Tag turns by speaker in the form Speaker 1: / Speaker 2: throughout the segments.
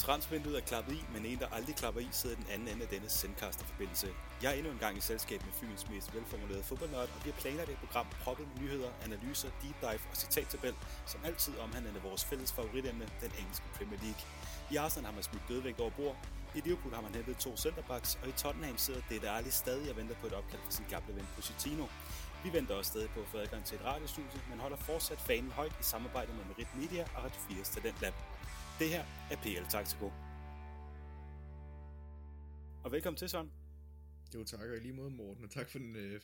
Speaker 1: Transvinduet er klappet i, men en, der aldrig klapper i, sidder den anden ende af denne sendkasterforbindelse. Jeg er endnu en gang i selskab med Fyns mest velformulerede fodboldnørd, og vi har planlagt et program proppet med nyheder, analyser, deep dive og citattabel, som altid omhandler vores fælles favoritemne, den engelske Premier League. I Arsenal har man smidt dødvægt over bord, i Liverpool har man hentet to centerbacks, og i Tottenham sidder det ærligt stadig og venter på et opkald fra sin gamle ven Pochettino. Vi venter også stadig på at få adgang til et radiostudie, men holder fortsat fanen højt i samarbejde med Merit Media og Radio 4's Talentlab. Det her er PL Taktiko. Og velkommen til, Søren.
Speaker 2: Jo, tak og i lige måde, Morten, og tak for den øh,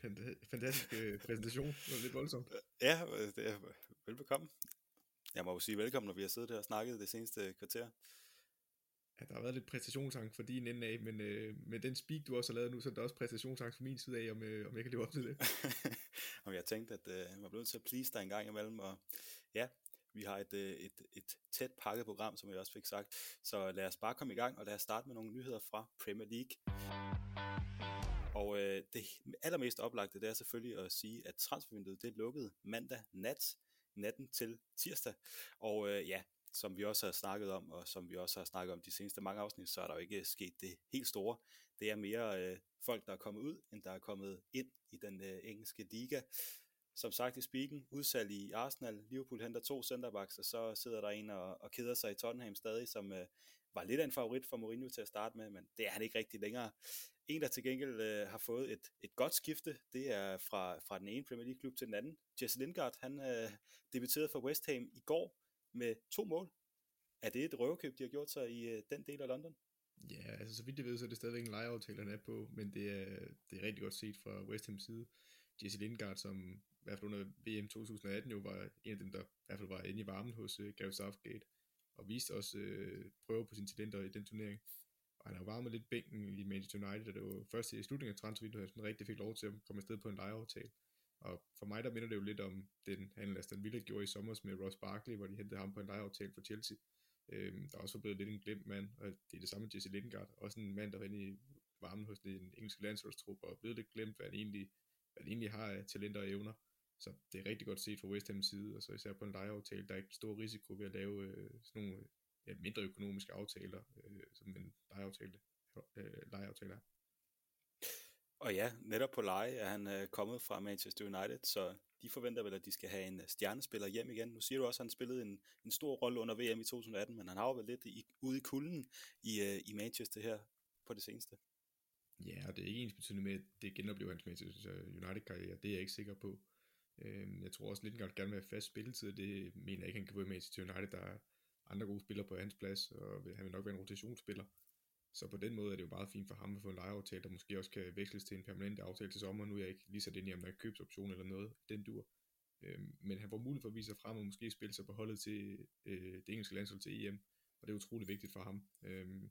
Speaker 2: fantastiske øh, præsentation. Det var lidt voldsomt.
Speaker 1: Ja, det er velbekomme. Jeg må jo sige velkommen, når vi har siddet her og snakket det seneste kvarter.
Speaker 2: Ja, der har været lidt præstationsangst for din ende af, men øh, med den speak, du også har lavet nu, så er der også præstationsangst for min side af, om, øh, om jeg kan leve op til det.
Speaker 1: og jeg tænkte, at øh, jeg var blevet til at please dig en gang imellem, og ja, vi har et, øh, et, et tæt pakket program, som jeg også fik sagt. Så lad os bare komme i gang, og lad os starte med nogle nyheder fra Premier League. Og øh, det allermest oplagte, det er selvfølgelig at sige, at transfervinduet det lukkede mandag nat, natten til tirsdag. Og øh, ja, som vi også har snakket om, og som vi også har snakket om de seneste mange afsnit, så er der jo ikke sket det helt store. Det er mere øh, folk, der er kommet ud, end der er kommet ind i den øh, engelske liga som sagt i spiken, udsalg i Arsenal, Liverpool henter to centerbacks, og så sidder der en og, og keder sig i Tottenham stadig, som øh, var lidt af en favorit for Mourinho til at starte med, men det er han ikke rigtig længere. En, der til gengæld øh, har fået et, et godt skifte, det er fra, fra den ene Premier League klub til den anden. Jesse Lingard, han øh, debuterede for West Ham i går med to mål. Er det et røvekøb, de har gjort sig i øh, den del af London?
Speaker 2: Ja, altså så vidt jeg ved, så er det stadigvæk en lejeaftale, han er på, men det er, det er rigtig godt set fra West Ham's side. Jesse Lingard, som hvert fald under VM 2018 jo var en af dem, der i hvert fald var inde i varmen hos øh, uh, Gareth Southgate, og viste også øh, uh, prøve på sine talenter i den turnering. Og han har jo varmet lidt bænken i Manchester United, og det var først i slutningen af transfervinduet, han han rigtig fik lov til at komme afsted på en lejeaftale. Og for mig, der minder det jo lidt om den handel, Aston Villa gjorde i sommer med Ross Barkley, hvor de hentede ham på en lejeaftale for Chelsea. Øhm, der er også blevet lidt en glemt mand, og det er det samme med Jesse Lingard, også en mand, der var inde i varmen hos den engelske landsholdstrup, og blevet lidt glemt, hvad han egentlig, hvad han egentlig har af talenter og evner. Så det er rigtig godt set fra West Ham's side, og så især på en lejeaftale, der er ikke stor risiko ved at lave øh, sådan nogle ja, mindre økonomiske aftaler, øh, som en lejeaftale, øh, lejeaftale er.
Speaker 1: Og ja, netop på leje er han øh, kommet fra Manchester United, så de forventer vel, at de skal have en øh, stjernespiller hjem igen. Nu siger du også, at han spillede en, en stor rolle under VM i 2018, men han har jo været lidt i, ude i kulden i, øh, i Manchester her på det seneste.
Speaker 2: Ja, og det er ikke ens betydende med, at det genoplever hans Manchester United-karriere. Det er jeg ikke sikker på. Øh, jeg tror også, Lindgaard gerne vil have fast spilletid, det mener jeg ikke, han kan få i til United, der er andre gode spillere på hans plads, og han vil nok være en rotationsspiller. Så på den måde er det jo meget fint for ham at få en lejeaftale, der måske også kan veksles til en permanent aftale til sommer. Nu er jeg ikke lige så ind i, om der er købsoption eller noget, den dur. Øhm, men han får mulighed for at vise sig frem og måske spille sig på holdet til øh, det engelske landshold til EM, og det er utrolig vigtigt for ham. Øhm,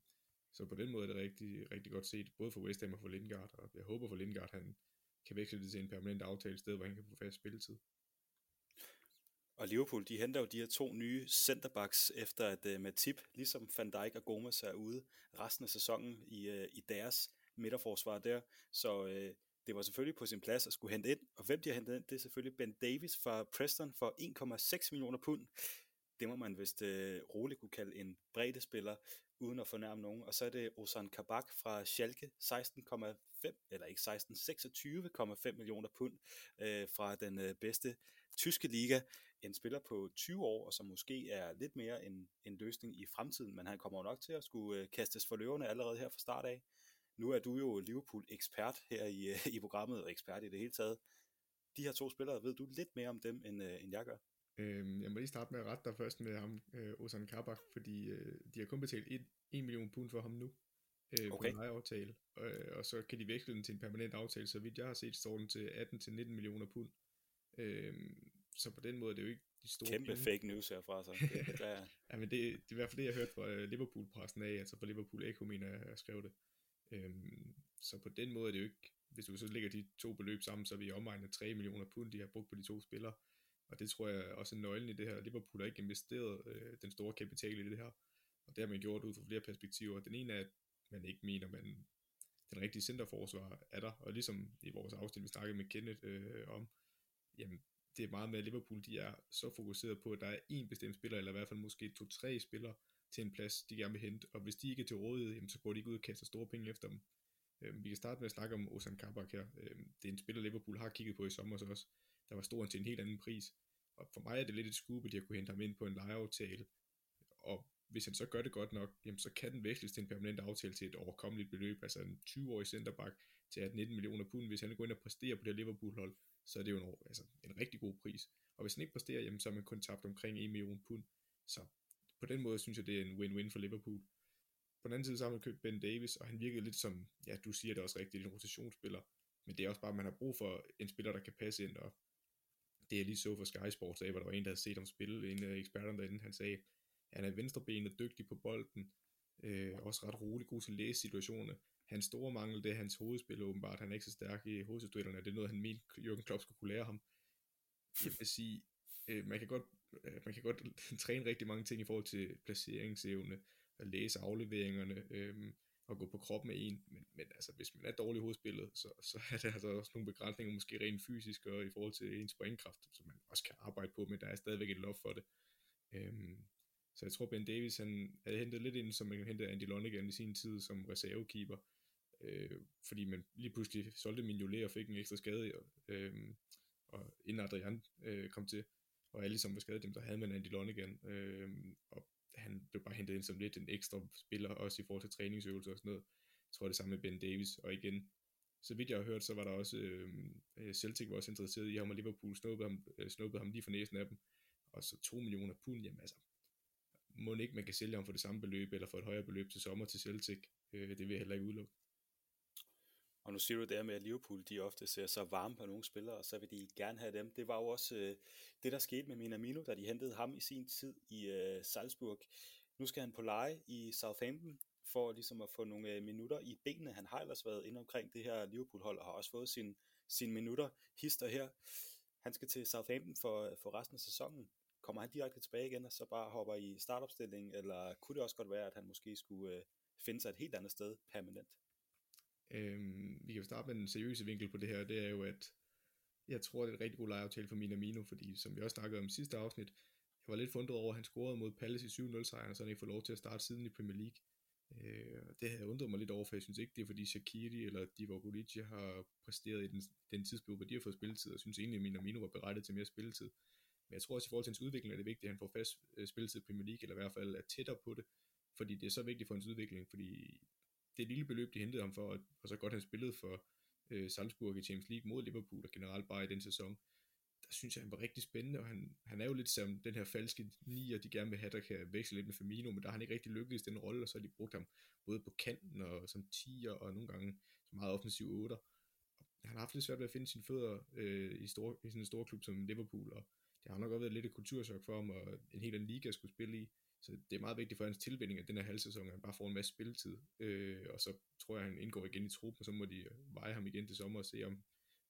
Speaker 2: så på den måde er det rigtig, rigtig godt set, både for West Ham og for Lindgaard, og jeg håber for Lindgaard, han kan veksle det til en permanent aftale sted, hvor han kan få fast spilletid.
Speaker 1: Og Liverpool, de henter jo de her to nye centerbacks, efter at uh, Matip, ligesom Van Dijk og Gomez er ude resten af sæsonen i, uh, i deres midterforsvar der. Så uh, det var selvfølgelig på sin plads at skulle hente ind. Og hvem de har hentet ind, det er selvfølgelig Ben Davis fra Preston for 1,6 millioner pund. Det må man vist uh, roligt kunne kalde en bredde spiller uden at fornærme nogen. Og så er det Ozan Kabak fra Schalke, 16,5, eller ikke 16, 26,5 millioner pund øh, fra den øh, bedste tyske liga. En spiller på 20 år, og som måske er lidt mere en, en løsning i fremtiden, men han kommer jo nok til at skulle øh, kastes for løverne allerede her fra start af. Nu er du jo Liverpool-ekspert her i, øh, i programmet, og ekspert i det hele taget. De her to spillere, ved du lidt mere om dem, end, øh, end jeg gør?
Speaker 2: Øhm, jeg må lige starte med at rette dig først med ham, øh, Ozan Kabak, fordi øh, de har kun betalt 1, 1 million pund for ham nu øh, okay. på en aftale, øh, og så kan de veksle den til en permanent aftale, så vidt jeg har set, står den til 18-19 millioner pund. Øh, så på den måde er det jo ikke de store
Speaker 1: Kæmpe penge. fake news herfra, så det,
Speaker 2: det er... ja, men det, det er i hvert fald det, jeg har hørt fra øh, Liverpool-pressen af, altså fra Liverpool Echo, mener jeg, jeg skrev det. Øhm, så på den måde er det jo ikke, hvis du så lægger de to beløb sammen, så er vi i omegnen af 3 millioner pund, de har brugt på de to spillere. Og det tror jeg også er nøglen i det her. Liverpool har ikke investeret øh, den store kapital i det her. Og det har man gjort ud fra flere perspektiver. Den ene er, at man ikke mener, man den rigtige centerforsvar er der. Og ligesom i vores afsnit, vi snakkede med Kenneth øh, om, jamen det er meget med, at Liverpool de er så fokuseret på, at der er en bestemt spiller, eller i hvert fald måske to-tre spillere til en plads, de gerne vil hente, og hvis de ikke er til rådighed, jamen, så går de ikke ud og kaster store penge efter dem. Øh, vi kan starte med at snakke om Ozan Kabak her. Øh, det er en spiller, Liverpool har kigget på i sommer så også. Der var stor til en helt anden pris. Og for mig er det lidt et skub, at de kunne hente ham ind på en lejeaftale. Og hvis han så gør det godt nok, jamen så kan den veksles til en permanent aftale til et overkommeligt beløb, altså en 20-årig centerback til 18-19 millioner pund. Hvis han går ind og præsterer på det Liverpool-hold, så er det jo en, altså, en rigtig god pris. Og hvis han ikke præsterer, jamen, så har man kun tabt omkring 1 million pund. Så på den måde synes jeg, det er en win-win for Liverpool. På den anden side så har man købt Ben Davis, og han virkede lidt som, ja, du siger det også rigtigt, en rotationsspiller. Men det er også bare, at man har brug for en spiller, der kan passe ind, og det er lige så for Sky Sports af, hvor der var en, der havde set ham spille, en af eksperterne derinde, han sagde, han er venstrebenet, dygtig på bolden, øh, også ret rolig, god til at læse situationerne. Hans store mangel, det er hans hovedspil åbenbart. Han er ikke så stærk i hovedstøtterne. Det er noget, han mente, Jürgen Klopp skulle kunne lære ham. Jeg vil sige, øh, man kan godt, øh, man kan godt træne rigtig mange ting i forhold til placeringsevne, at læse afleveringerne, øh, og gå på krop med en, men, men altså, hvis man er dårlig i hovedspillet, så, så er der altså også nogle begrænsninger, måske rent fysisk og i forhold til ens springkraft, som man også kan arbejde på, men der er stadigvæk et loft for det. Øhm, så jeg tror, Ben Davis, han er hentet lidt ind, som man hentede Andy Lonergan i sin tid som reservekeeper, øh, fordi man lige pludselig solgte Mignolet og fik en ekstra skade, og, øh, og inden Adrian øh, kom til, og alle som var skadet dem, der havde man Andy Lonergan, øh, og han blev bare hentet ind som lidt en ekstra spiller, også i forhold til træningsøvelser og sådan noget. Jeg tror det samme med Ben Davis, og igen, så vidt jeg har hørt, så var der også, øhm, øh, Celtic var også interesseret i ham, og Liverpool snuppede ham, øh, snuppede ham lige for næsen af dem, og så 2 millioner pund, jamen altså, må ikke man kan sælge ham for det samme beløb, eller for et højere beløb til sommer til Celtic, øh, det vil jeg heller ikke udelukke.
Speaker 1: Og nu siger du det med, at Liverpool de ofte ser så varme på nogle spillere, og så vil de gerne have dem. Det var jo også øh, det, der skete med Minamino, da de hentede ham i sin tid i øh, Salzburg. Nu skal han på leje i Southampton, for ligesom at få nogle øh, minutter i benene. Han har ellers været inde omkring det her Liverpool-hold, og har også fået sine sin minutter hister her. Han skal til Southampton for, for resten af sæsonen. Kommer han direkte tilbage igen, og så bare hopper i startopstilling, eller kunne det også godt være, at han måske skulle øh, finde sig et helt andet sted permanent?
Speaker 2: Øhm, vi kan jo starte med den seriøse vinkel på det her, det er jo, at jeg tror, det er en rigtig god lejeaftale for Minamino, fordi som vi også snakkede om i sidste afsnit, jeg var lidt fundet over, at han scorede mod Palace i 7-0 sejren, og så han ikke fået lov til at starte siden i Premier League. Øh, det havde jeg undret mig lidt over, for jeg synes ikke, det er fordi Shakiri eller Divock Origi har præsteret i den, den tidsperiode, hvor de har fået spilletid, og synes egentlig, at Minamino var berettet til mere spilletid. Men jeg tror også, i forhold til hans udvikling, er det vigtigt, at han får fast øh, spilletid i Premier League, eller i hvert fald er tættere på det, fordi det er så vigtigt for hans udvikling, fordi det lille beløb, de hentede ham for, og så godt han spillede for øh, Salzburg i Champions League mod Liverpool, og generelt bare i den sæson, der synes jeg, han var rigtig spændende, og han, han er jo lidt som den her falske nier, de gerne vil have, der kan veksle lidt med Firmino, men der har han ikke rigtig lykkedes den rolle, og så har de brugt ham både på kanten og som tiger, og nogle gange som meget offensiv 8. Han har haft lidt svært ved at finde sine fødder øh, i, store, i sådan en stor klub som Liverpool, og det har nok også været lidt et kulturchok for ham, og en helt anden liga skulle spille i. Så det er meget vigtigt for hans tilvinding, at den her halvsæson, at han bare får en masse spilletid. Øh, og så tror jeg, at han indgår igen i truppen, og så må de øh, veje ham igen til sommer og se, om,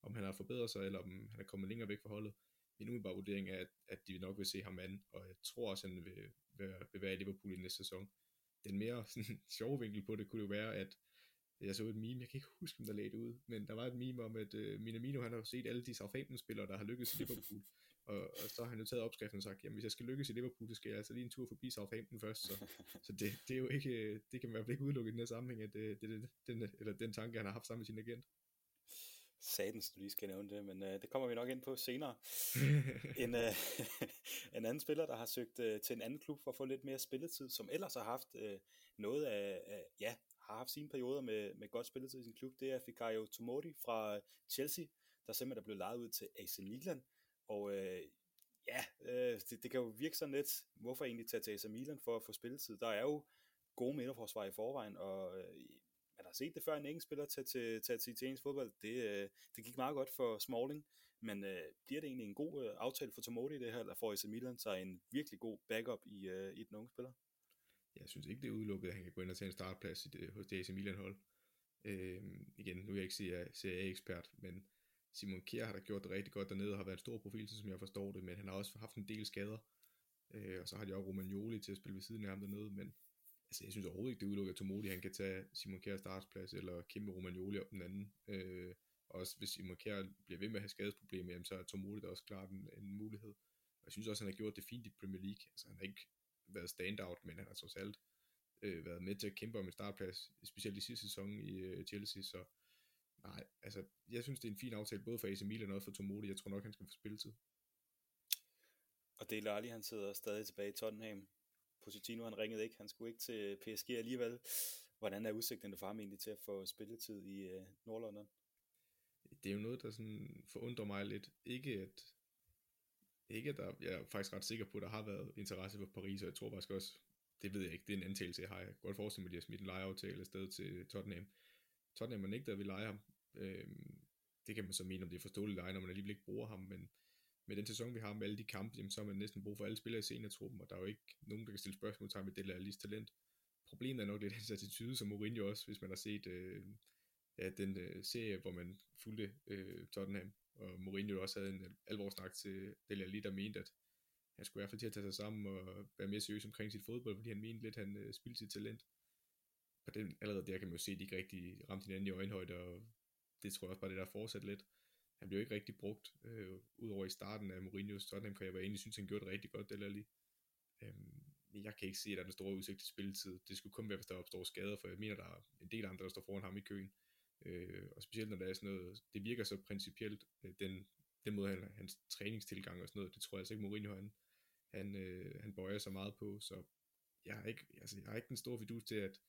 Speaker 2: om han har forbedret sig, eller om han er kommet længere væk fra holdet. Min umiddelbare vurdering er, at, at de nok vil se ham anden, og jeg tror også, at han vil, vil, vil være i Liverpool i næste sæson. Den mere sådan, sjove vinkel på det kunne jo være, at jeg så et meme, jeg kan ikke huske, om der lagde det ud, men der var et meme om, at øh, Minamino han har set alle de Southampton-spillere, der har lykkedes i Liverpool, og, og så har han jo taget opskriften og sagt, jamen hvis jeg skal lykkes i Liverpool, så skal jeg altså lige en tur forbi Southampton først, så, så det, det, er jo ikke, det kan man i hvert fald ikke udelukke i den her sammenhæng, at det, det, det, den, eller den tanke, han har haft sammen med sin agent.
Speaker 1: Sadens, du lige skal nævne det, men uh, det kommer vi nok ind på senere. en, uh, en anden spiller, der har søgt uh, til en anden klub for at få lidt mere spilletid, som ellers har haft uh, noget af, af, ja, har haft sine perioder med, med godt spilletid i sin klub, det er Fikayo Tomori fra Chelsea, der simpelthen er blevet lejet ud til AC Milan, og øh, ja, øh, det, det kan jo virke sådan lidt, hvorfor egentlig tage til AC Milan for at få spilletid? Der er jo gode midterforsvar i forvejen, og øh, man har set det før, en engelsk spiller tage til, tage til italiensk fodbold. Det, øh, det gik meget godt for Smalling, men øh, bliver det egentlig en god øh, aftale for Tomodi det her, eller får AC Milan sig en virkelig god backup i, øh, i den unge spiller?
Speaker 2: Jeg synes ikke, det er udelukket, at han kan gå ind og tage en startplads i det, hos det AC Milan hold. Øh, igen, nu er jeg ikke CA-ekspert, men Simon Kjær har da gjort det rigtig godt dernede, og har været en stor profil, som jeg forstår det, men han har også haft en del skader. Øh, og så har de også Romagnoli til at spille ved siden af ham dernede, men altså, jeg synes overhovedet ikke, det udelukker, at Tomodi han kan tage Simon Kjær startsplads, eller kæmpe Romagnoli op den anden. Øh, også hvis Simon Kjær bliver ved med at have skadesproblemer, jamen, så er Tomodi da også klart en, en mulighed. Og jeg synes også, han har gjort det fint i Premier League. Altså, han har ikke været standout, men han har trods alt øh, været med til at kæmpe om en startplads, specielt i sidste sæson i øh, Chelsea, så nej, altså, jeg synes, det er en fin aftale, både for AC Milan og for Tomodi. Jeg tror nok, han skal få spilletid.
Speaker 1: Og Dele Alli, han sidder stadig tilbage i Tottenham. Positino, han ringede ikke. Han skulle ikke til PSG alligevel. Hvordan er udsigterne for ham egentlig til at få spilletid i øh, Nordlondon?
Speaker 2: Det er jo noget, der sådan forundrer mig lidt. Ikke at, ikke at der, jeg er faktisk ret sikker på, at der har været interesse for Paris, og jeg tror faktisk også, det ved jeg ikke, det er en antagelse, jeg har. Jeg kan godt forestille mig, at de har smidt en lejeaftale afsted til Tottenham. Tottenham har nægtet at vi lege ham. Øh, det kan man så mene, om det er forståeligt leje, når man alligevel ikke bruger ham, men med den sæson, vi har med alle de kampe, jamen, så har man næsten brug for alle spillere i seniortruppen, og der er jo ikke nogen, der kan stille spørgsmål til med det eller lige talent. Problemet er nok lidt hans attitude, som Mourinho også, hvis man har set øh, ja, den øh, serie, hvor man fulgte øh, Tottenham, og Mourinho også havde en alvorsnak til Dele Alli, der mente, at han skulle i hvert fald til at tage sig sammen og være mere seriøs omkring sit fodbold, fordi han mente lidt, at han øh, spildte sit talent. Og den, allerede der kan man jo se, at de ikke rigtig ramte hinanden i øjenhøjde, og det tror jeg også bare, det der fortsat lidt. Han blev ikke rigtig brugt, øh, udover i starten af Mourinho's Tottenham karriere, jeg jeg egentlig synes, han gjorde det rigtig godt, eller lige. Øhm, jeg kan ikke se, at der er den store udsigt til spilletid. Det skulle kun være, hvis der opstår skader, for jeg mener, der er en del andre, der står foran ham i køen. Øh, og specielt når der er sådan noget, det virker så principielt, øh, den, den måde, han, hans træningstilgang og sådan noget, det tror jeg altså ikke, Mourinho han, han, øh, han bøjer sig meget på, så jeg har ikke, altså, jeg har ikke den store fidus til, at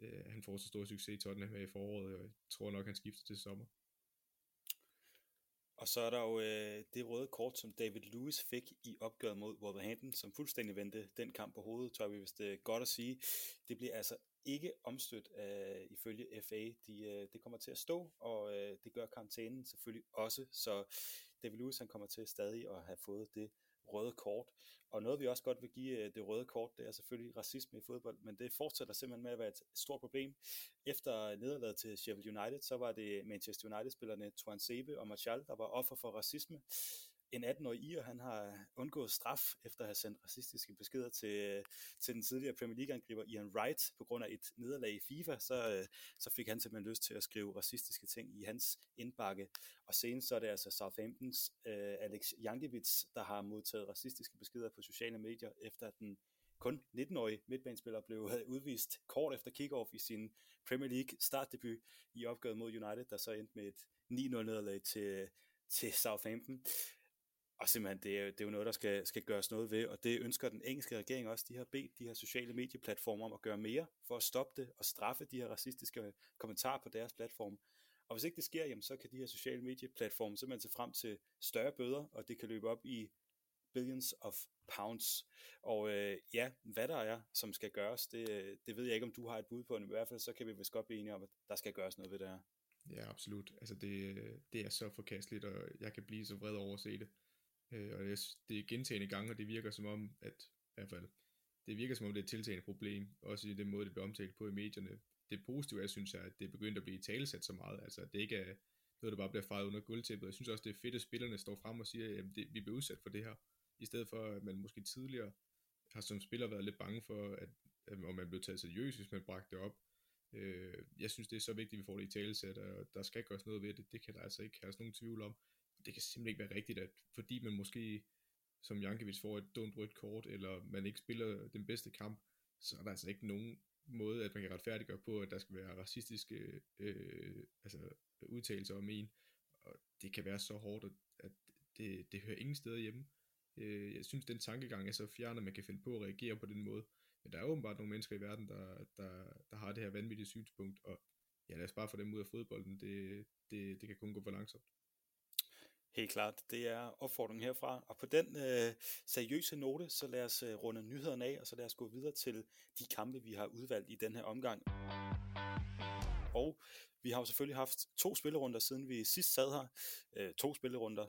Speaker 2: øh, han får så stor succes i Tottenham her i foråret, og jeg tror nok, han skifter til sommer.
Speaker 1: Og så er der jo øh, det røde kort, som David Lewis fik i opgøret mod Wolverhampton, som fuldstændig vendte den kamp på hovedet, tror jeg, hvis det er godt at sige. Det bliver altså ikke omstødt øh, ifølge FA. De, øh, det kommer til at stå, og øh, det gør karantænen selvfølgelig også, så David Lewis han kommer til stadig at have fået det røde kort. Og noget vi også godt vil give øh, det røde kort, det er selvfølgelig racisme i fodbold, men det fortsætter simpelthen med at være et stort problem. Efter nederlaget til Sheffield United, så var det Manchester United-spillerne Tuan Sebe og Martial, der var offer for racisme en 18-årig ir, han har undgået straf efter at have sendt racistiske beskeder til, til den tidligere Premier League-angriber Ian Wright på grund af et nederlag i FIFA, så, så fik han simpelthen lyst til at skrive racistiske ting i hans indbakke. Og senest så er det altså Southamptons uh, Alex Jankiewicz, der har modtaget racistiske beskeder på sociale medier, efter at den kun 19-årige midtbanespiller blev øh, udvist kort efter kickoff i sin Premier League startdebut i opgøret mod United, der så endte med et 9-0 nederlag til, til Southampton. Og simpelthen, det er, det er jo noget, der skal, skal gøres noget ved, og det ønsker den engelske regering også. De har bedt de her sociale medieplatformer om at gøre mere for at stoppe det og straffe de her racistiske kommentarer på deres platform. Og hvis ikke det sker, jamen, så kan de her sociale medieplatforme simpelthen se frem til større bøder, og det kan løbe op i billions of pounds. Og øh, ja, hvad der er, som skal gøres, det, øh, det ved jeg ikke, om du har et bud på, men i hvert fald så kan vi vist godt blive enige om, at der skal gøres noget ved det her.
Speaker 2: Ja, absolut. Altså det, øh, det er så forkasteligt, og jeg kan blive så vred over at se det. Øh, og det, det er gentagende gange, og det virker som om, at i hvert fald, det virker som om, det er et tiltagende problem, også i den måde, det bliver omtalt på i medierne. Det positive er, synes jeg, at det er begyndt at blive talesat så meget, altså at det ikke er noget, der bare bliver fejret under guldtæppet. Jeg synes også, det er fedt, at spillerne står frem og siger, at vi bliver udsat for det her, i stedet for, at man måske tidligere har som spiller været lidt bange for, at, at om man blev taget seriøst, hvis man bragte det op. Øh, jeg synes, det er så vigtigt, at vi får det i talesæt, og der skal gøres noget ved det. Det kan der altså ikke have nogen tvivl om det kan simpelthen ikke være rigtigt, at fordi man måske som Jankovic får et dumt rødt kort, eller man ikke spiller den bedste kamp, så er der altså ikke nogen måde, at man kan retfærdiggøre på, at der skal være racistiske øh, altså, udtalelser om en. Og det kan være så hårdt, at det, det hører ingen steder hjemme. Øh, jeg synes, den tankegang er så fjern, at man kan finde på at reagere på den måde. Men der er åbenbart nogle mennesker i verden, der, der, der har det her vanvittige synspunkt, og ja, lad os bare få dem ud af fodbolden. Det, det, det kan kun gå for langsomt.
Speaker 1: Helt klart, det er opfordringen herfra. Og på den øh, seriøse note, så lad os øh, runde nyhederne af, og så lad os gå videre til de kampe, vi har udvalgt i den her omgang. Og vi har jo selvfølgelig haft to spillerunder, siden vi sidst sad her. Øh, to spillerunder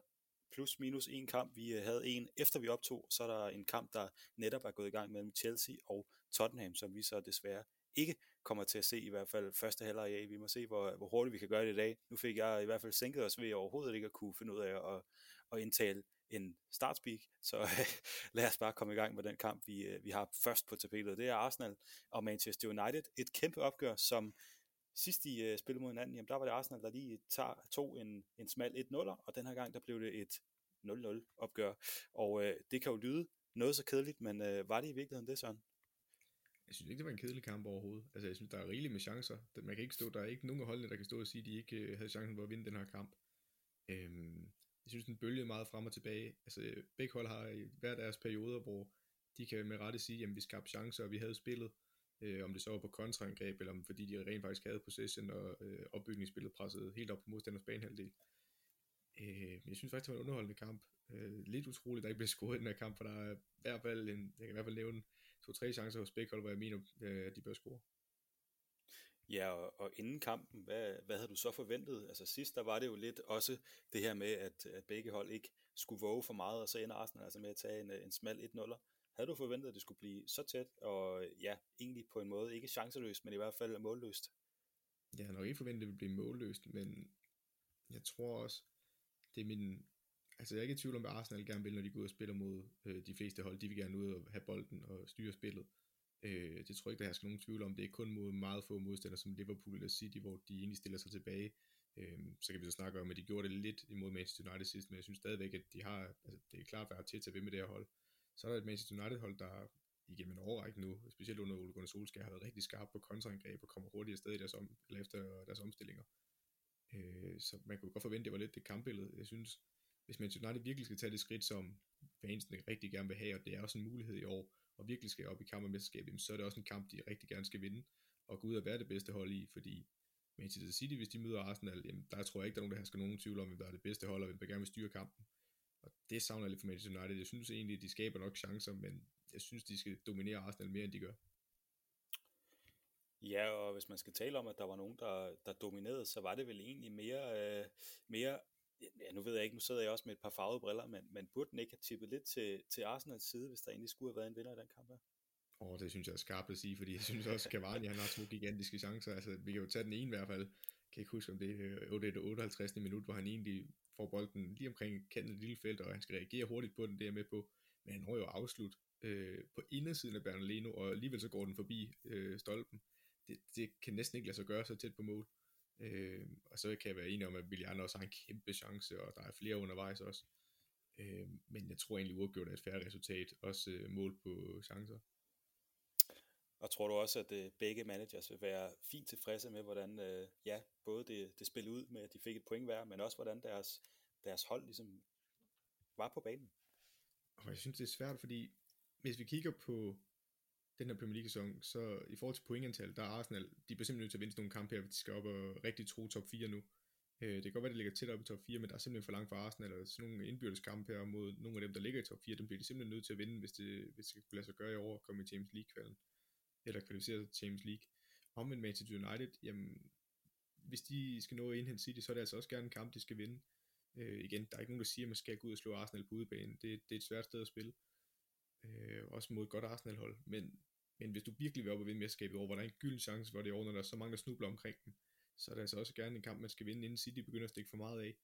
Speaker 1: plus minus en kamp. Vi øh, havde en efter vi optog, så er der en kamp, der netop er gået i gang mellem Chelsea og Tottenham, som vi så desværre ikke kommer til at se i hvert fald første halvleg af. Vi må se, hvor, hvor hurtigt vi kan gøre det i dag. Nu fik jeg i hvert fald sænket os ved overhovedet ikke at kunne finde ud af at, at indtale en startspeak, så lad os bare komme i gang med den kamp, vi, øh, vi har først på tapetet. Det er Arsenal og Manchester United. Et kæmpe opgør, som sidst i uh, spillet mod hinanden, jamen der var det Arsenal, der lige tager, tog en, en smal 1-0'er, og den her gang, der blev det et 0-0 opgør. Og uh, det kan jo lyde noget så kedeligt, men øh, var det i virkeligheden det, sådan?
Speaker 2: Jeg synes ikke, det var en kedelig kamp overhovedet. Altså, jeg synes, der er rigeligt med chancer. Man kan ikke stå, der er ikke nogen af holdene, der kan stå og sige, at de ikke øh, havde chancen for at vinde den her kamp. Øhm, jeg synes, den bølgede meget frem og tilbage. Altså, begge hold har i hver deres perioder, hvor de kan med rette sige, at vi skabte chancer, og vi havde spillet. Øh, om det så var på kontraangreb, eller om fordi de rent faktisk havde possession, og øh, opbygningsspillet presset helt op på modstanders banehalvdel. Øh, jeg synes faktisk, det var en underholdende kamp. Øh, lidt utroligt, der ikke blev scoret i den her kamp, for der er i hvert fald en, jeg kan i hvert fald nævne to-tre chancer hos begge hold, hvor jeg mener, øh, de bør score.
Speaker 1: Ja, og, og inden kampen, hvad, hvad havde du så forventet? Altså sidst, der var det jo lidt også det her med, at, at begge hold ikke skulle våge for meget, og så ender Arsenal altså med at tage en, en smal 1-0'er. Havde du forventet, at det skulle blive så tæt, og ja, egentlig på en måde ikke chanceløst, men i hvert fald målløst?
Speaker 2: Jeg havde nok ikke forventet, at det ville blive målløst, men jeg tror også, det er min... Altså jeg er ikke i tvivl om, at Arsenal gerne vil, når de går ud og spiller mod øh, de fleste hold. De vil gerne ud og have bolden og styre spillet. Øh, det tror jeg ikke, der hersker nogen tvivl om. Det er kun mod meget få modstandere som Liverpool eller City, hvor de egentlig stiller sig tilbage. Øh, så kan vi så snakke om, at de gjorde det lidt imod Manchester United sidst, men jeg synes stadigvæk, at de har, altså, det er klart været til at tage ved med det her hold. Så er der et Manchester United hold, der igennem en årrække nu, specielt under Ole Gunnar Solskjaer, har været rigtig skarp på kontraangreb og kommer hurtigt afsted i deres om, eller efter deres omstillinger. Øh, så man kunne godt forvente, at det var lidt det kampbillede. Jeg synes, hvis Manchester United virkelig skal tage det skridt, som fansene rigtig gerne vil have, og det er også en mulighed i år, og virkelig skal op i kammermesterskabet, så er det også en kamp, de rigtig gerne skal vinde, og gå ud og være det bedste hold i, fordi Manchester City, hvis de møder Arsenal, jamen, der tror jeg ikke, der er nogen, der skal nogen tvivl om, hvem der er det bedste hold, og hvem der gerne vil styre kampen. Og det savner jeg lidt for Manchester United. Jeg synes egentlig, at de skaber nok chancer, men jeg synes, de skal dominere Arsenal mere, end de gør.
Speaker 1: Ja, og hvis man skal tale om, at der var nogen, der, der dominerede, så var det vel egentlig mere, øh, mere ja, nu ved jeg ikke, nu sidder jeg også med et par farvede briller, men, men burde den ikke have tippet lidt til, til Arsenals side, hvis der egentlig skulle have været en vinder i den kamp her?
Speaker 2: Åh, oh, det synes jeg er skarpt at sige, fordi jeg synes også, at Cavani han har to gigantiske chancer. Altså, vi kan jo tage den ene i hvert fald. Jeg kan ikke huske, om det er det 58. minut, hvor han egentlig får bolden lige omkring kanten af lille felt, og han skal reagere hurtigt på den, det er med på. Men han når jo afslut øh, på indersiden af Bernardino, og alligevel så går den forbi øh, stolpen. Det, det kan næsten ikke lade sig gøre så tæt på mål. Øh, og så kan jeg være enig om, at Willian også har en kæmpe chance, og der er flere undervejs også. Øh, men jeg tror egentlig, uafgjort er et færre resultat, også øh, mål på chancer.
Speaker 1: Og tror du også, at øh, begge managers vil være fint tilfredse med, hvordan øh, ja, både det, det spillede ud med, at de fik et point hver, men også hvordan deres, deres hold ligesom var på banen?
Speaker 2: Og jeg synes, det er svært, fordi hvis vi kigger på den her Premier League-sæson, så i forhold til pointantal, der er Arsenal, de er simpelthen nødt til at vinde nogle kampe her, hvis de skal op og rigtig tro top 4 nu. Øh, det kan godt være, at det ligger tæt op i top 4, men der er simpelthen for langt for Arsenal, og sådan nogle indbyrdes kampe her mod nogle af dem, der ligger i top 4, dem bliver de simpelthen nødt til at vinde, hvis det, hvis det skal lade sig gøre i år at komme i Champions League-kvalden, eller kvalificere sig til Champions League. Omvendt Manchester United, jamen, hvis de skal nå at indhente City, så er det altså også gerne en kamp, de skal vinde. Øh, igen, der er ikke nogen, der siger, at man skal gå ud og slå Arsenal på udebane. Det, det er et svært sted at spille. Øh, også mod et godt Arsenal-hold. Men men hvis du virkelig vil op og vinde mesterskabet over, hvor der er en gylden chance for det år, når der er så mange, der snubler omkring den, så er det altså også gerne en kamp, man skal vinde, inden City begynder at stikke for meget af.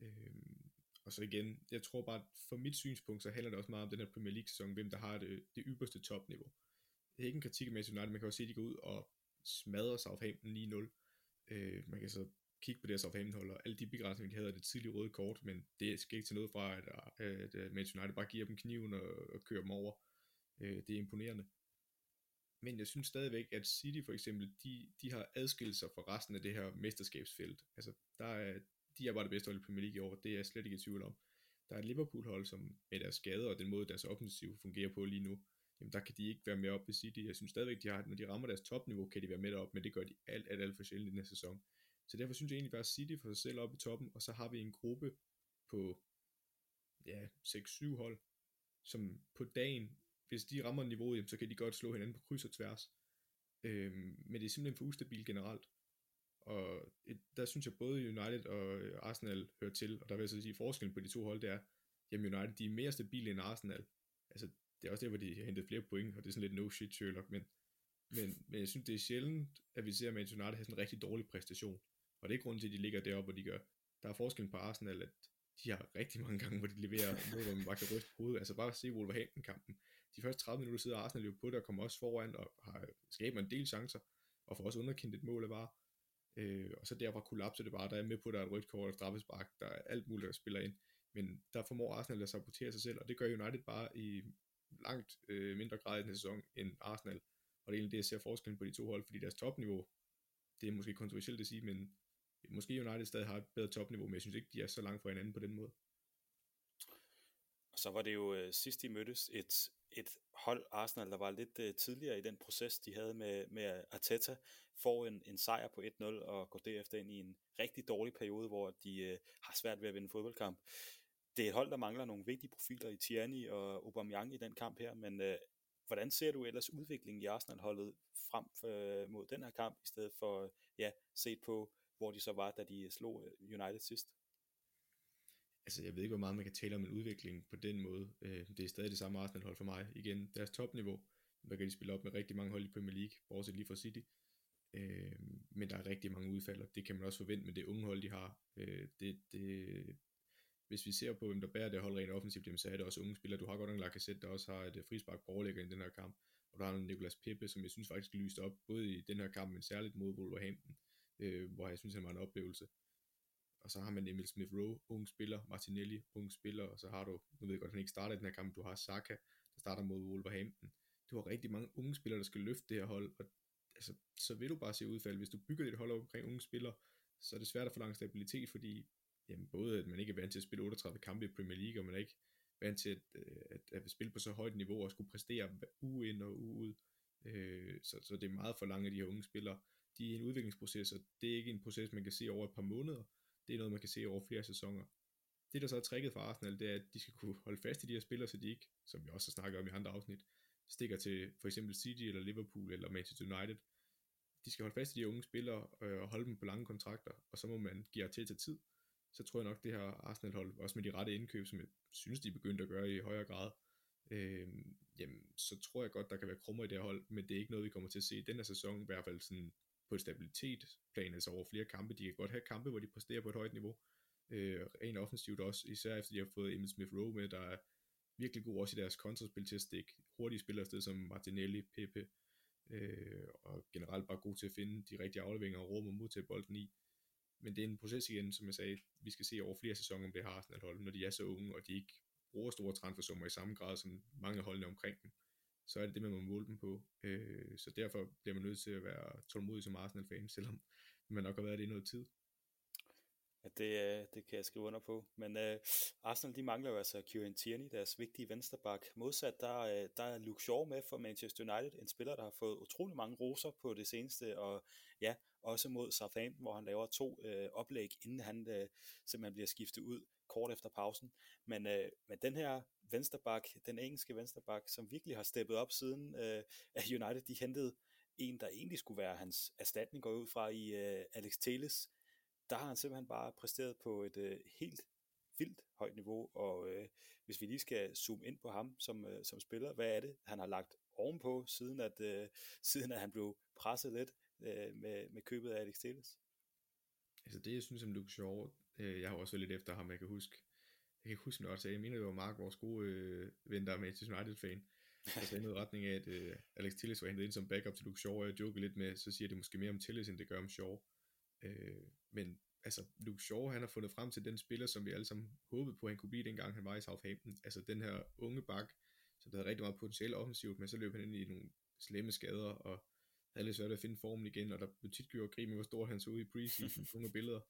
Speaker 2: Øhm, og så igen, jeg tror bare, at for mit synspunkt, så handler det også meget om den her Premier League-sæson, hvem der har det, det ypperste topniveau. Det er ikke en kritik af Manchester United, man kan også se, at de går ud og smadrer Southampton 9-0. Øh, man kan så kigge på det her Southampton-hold, og alle de begrænsninger, de havde af det tidlige røde kort, men det skal ikke til noget fra, at, at Manchester United bare giver dem kniven og, og kører dem over. Øh, det er imponerende men jeg synes stadigvæk, at City for eksempel, de, de har adskilt sig fra resten af det her mesterskabsfelt. Altså, der er, de er bare det bedste hold i Premier League i år, det er jeg slet ikke i tvivl om. Der er et Liverpool-hold, som med deres skader og den måde, deres offensiv fungerer på lige nu, jamen der kan de ikke være med op ved City. Jeg synes stadigvæk, de har, når de rammer deres topniveau, kan de være med op, men det gør de alt, alt, alt for sjældent i den her sæson. Så derfor synes jeg egentlig bare, at City får sig selv op i toppen, og så har vi en gruppe på ja, 6-7 hold, som på dagen hvis de rammer niveauet, jamen, så kan de godt slå hinanden på kryds og tværs. Øhm, men det er simpelthen for ustabilt generelt. Og et, der synes jeg både United og Arsenal hører til, og der vil jeg så sige, forskellen på de to hold, det er, jamen United, de er mere stabile end Arsenal. Altså, det er også der, hvor de har hentet flere point, og det er sådan lidt no shit Sherlock, men, men, men jeg synes, det er sjældent, at vi ser Manchester United have sådan en rigtig dårlig præstation. Og det er grunden til, at de ligger deroppe, hvor de gør. Der er forskellen på Arsenal, at de har rigtig mange gange, hvor de leverer noget, hvor man bare kan ryste på hovedet. Altså bare se Wolverhampton-kampen de første 30 minutter sidder Arsenal jo på det og kommer også foran og har, skaber en del chancer og får også underkendt et mål af var. Øh, og så derfra kollapser det bare, der er med på, der er et rødt kort og straffespark, der er alt muligt, der spiller ind. Men der formår Arsenal at sabotere sig selv, og det gør United bare i langt øh, mindre grad i den sæson end Arsenal. Og det er egentlig det, jeg ser forskellen på de to hold, fordi deres topniveau, det er måske kontroversielt at sige, men måske United stadig har et bedre topniveau, men jeg synes ikke, de er så langt fra hinanden på den måde.
Speaker 1: Og så var det jo øh, sidst de mødtes et, et hold Arsenal, der var lidt øh, tidligere i den proces, de havde med, med Arteta, får en, en sejr på 1-0 og går derefter ind i en rigtig dårlig periode, hvor de øh, har svært ved at vinde fodboldkamp. Det er et hold, der mangler nogle vigtige profiler i Tierney og Aubameyang i den kamp her, men øh, hvordan ser du ellers udviklingen i Arsenal-holdet frem øh, mod den her kamp, i stedet for ja, set på, hvor de så var, da de slog øh, United sidst?
Speaker 2: Altså jeg ved ikke, hvor meget man kan tale om en udvikling på den måde. Øh, det er stadig det samme Arsenal-hold for mig. Igen, deres topniveau, der kan de spille op med rigtig mange hold i Premier League, bortset lige fra City. Øh, men der er rigtig mange udfald, og det kan man også forvente med det unge hold, de har. Øh, det, det, hvis vi ser på, hvem der bærer det hold rent offensivt, så er det også unge spillere. Du har godt nok Lacazette, der også har et øh, frispark på overlægger i den her kamp, og der har Nicolas Pepe, som jeg synes faktisk lyste op, både i den her kamp, men særligt mod Wolverhampton, øh, hvor jeg synes, han var en oplevelse og så har man Emil Smith Rowe, ung spiller, Martinelli, ung spiller, og så har du, nu ved jeg godt, han ikke starter i den her kamp, du har Saka, der starter mod Wolverhampton. Du har rigtig mange unge spillere, der skal løfte det her hold, og altså, så vil du bare se udfald. Hvis du bygger dit hold omkring unge spillere, så er det svært at få lang stabilitet, fordi jamen, både at man ikke er vant til at spille 38 kampe i Premier League, og man er ikke vant til at, at, at, at spille på så højt niveau og skulle præstere uge ind og uge ud. Øh, så, så det er meget for langt af de her unge spillere. De er i en udviklingsproces, og det er ikke en proces, man kan se over et par måneder det er noget, man kan se over flere sæsoner. Det, der så er tricket for Arsenal, det er, at de skal kunne holde fast i de her spillere, så de ikke, som vi også har snakket om i andre afsnit, stikker til for eksempel City eller Liverpool eller Manchester United. De skal holde fast i de unge spillere øh, og holde dem på lange kontrakter, og så må man give til til tid. Så tror jeg nok, det her Arsenal-hold, også med de rette indkøb, som jeg synes, de er begyndt at gøre i højere grad, øh, jamen, så tror jeg godt, der kan være krummer i det her hold, men det er ikke noget, vi kommer til at se i den her sæson, i hvert fald sådan på et stabilitetsplan, altså over flere kampe. De kan godt have kampe, hvor de præsterer på et højt niveau. Øh, rent offensivt også, især efter de har fået Emil Smith Rowe med, der er virkelig god også i deres kontraspil til at stikke hurtige spillere afsted som Martinelli, Pepe, øh, og generelt bare god til at finde de rigtige afleveringer og rum og til bolden i. Men det er en proces igen, som jeg sagde, vi skal se over flere sæsoner, om det har Arsenal hold, når de er så unge, og de ikke bruger store transfersummer i samme grad som mange holdene omkring dem så er det det, man må måle dem på. Øh, så derfor bliver man nødt til at være tålmodig som Arsenal-fan, selvom man nok har været det i noget tid.
Speaker 1: Ja, det, øh, det kan jeg skrive under på. Men øh, Arsenal, de mangler jo altså Kieran Tierney, deres vigtige vensterbak. Modsat, der, øh, der er Luke Shaw med for Manchester United, en spiller, der har fået utrolig mange roser på det seneste, og ja, også mod Southampton, hvor han laver to øh, oplæg, inden han øh, simpelthen bliver skiftet ud kort efter pausen. Men, øh, men den her vensterbak, den engelske vensterbak, som virkelig har steppet op siden øh, at United, de hentede en, der egentlig skulle være hans erstatning, går ud fra i øh, Alex Teles, der har han simpelthen bare præsteret på et øh, helt vildt højt niveau, og øh, hvis vi lige skal zoome ind på ham som, øh, som spiller, hvad er det, han har lagt ovenpå, siden at, øh, siden at han blev presset lidt øh, med, med købet af Alex Telles?
Speaker 2: Altså det, jeg synes om Luke Shaw, øh, jeg har også lidt efter ham, jeg kan huske, jeg kan huske noget, så jeg mener, det var Mark, vores gode øh, ven, der er Manchester United-fan, der sagde noget retning af, at øh, Alex Tillis var hentet ind som backup til Luke Shaw, og jeg joker lidt med, så siger det måske mere om Tillis, end det gør om Shaw. Øh, men altså, Luke Shaw, han har fundet frem til den spiller, som vi alle sammen håbede på, han kunne blive, dengang han var i Southampton. Altså den her unge bak, som der havde rigtig meget potentiale offensivt, men så løb han ind i nogle slemme skader, og havde lidt svært at finde formen igen, og der blev tit gjort grin med, hvor stor han så ud i preseason, nogle billeder.